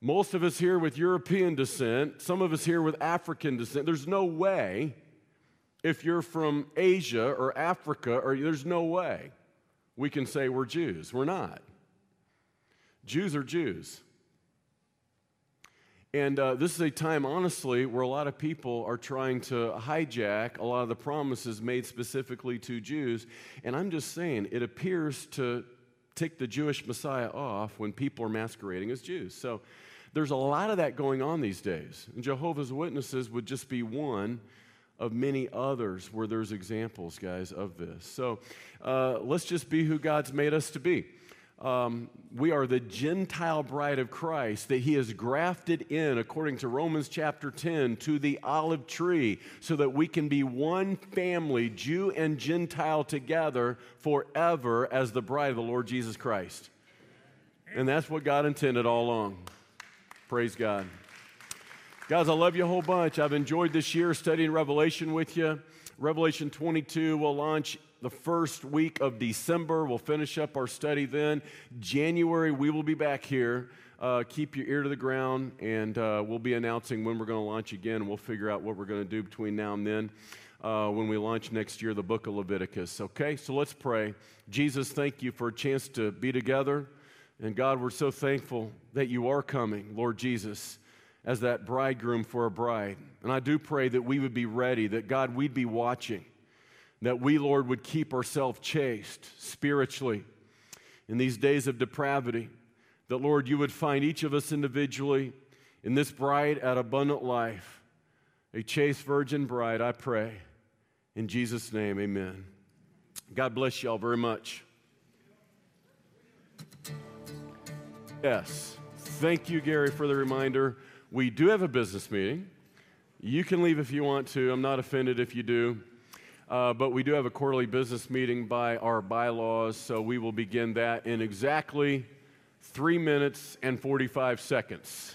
most of us here with European descent, some of us here with African descent. There's no way, if you're from Asia or Africa, or there's no way we can say we're Jews. We're not. Jews are Jews. And uh, this is a time, honestly, where a lot of people are trying to hijack a lot of the promises made specifically to Jews. And I'm just saying, it appears to take the Jewish Messiah off when people are masquerading as Jews. So there's a lot of that going on these days. And Jehovah's Witnesses would just be one of many others where there's examples, guys, of this. So uh, let's just be who God's made us to be um, we are the Gentile bride of Christ that he has grafted in, according to Romans chapter 10, to the olive tree so that we can be one family, Jew and Gentile together forever as the bride of the Lord Jesus Christ. And that's what God intended all along. Praise God. Guys, I love you a whole bunch. I've enjoyed this year studying Revelation with you. Revelation 22 will launch the first week of December. We'll finish up our study then. January, we will be back here. Uh, keep your ear to the ground, and uh, we'll be announcing when we're going to launch again. We'll figure out what we're going to do between now and then uh, when we launch next year the book of Leviticus. Okay, so let's pray. Jesus, thank you for a chance to be together. And God, we're so thankful that you are coming, Lord Jesus, as that bridegroom for a bride. And I do pray that we would be ready, that God, we'd be watching that we, Lord, would keep ourselves chaste spiritually in these days of depravity. That, Lord, you would find each of us individually in this bride at abundant life, a chaste virgin bride, I pray. In Jesus' name, amen. God bless y'all very much. Yes. Thank you, Gary, for the reminder. We do have a business meeting. You can leave if you want to. I'm not offended if you do. Uh, but we do have a quarterly business meeting by our bylaws, so we will begin that in exactly three minutes and 45 seconds.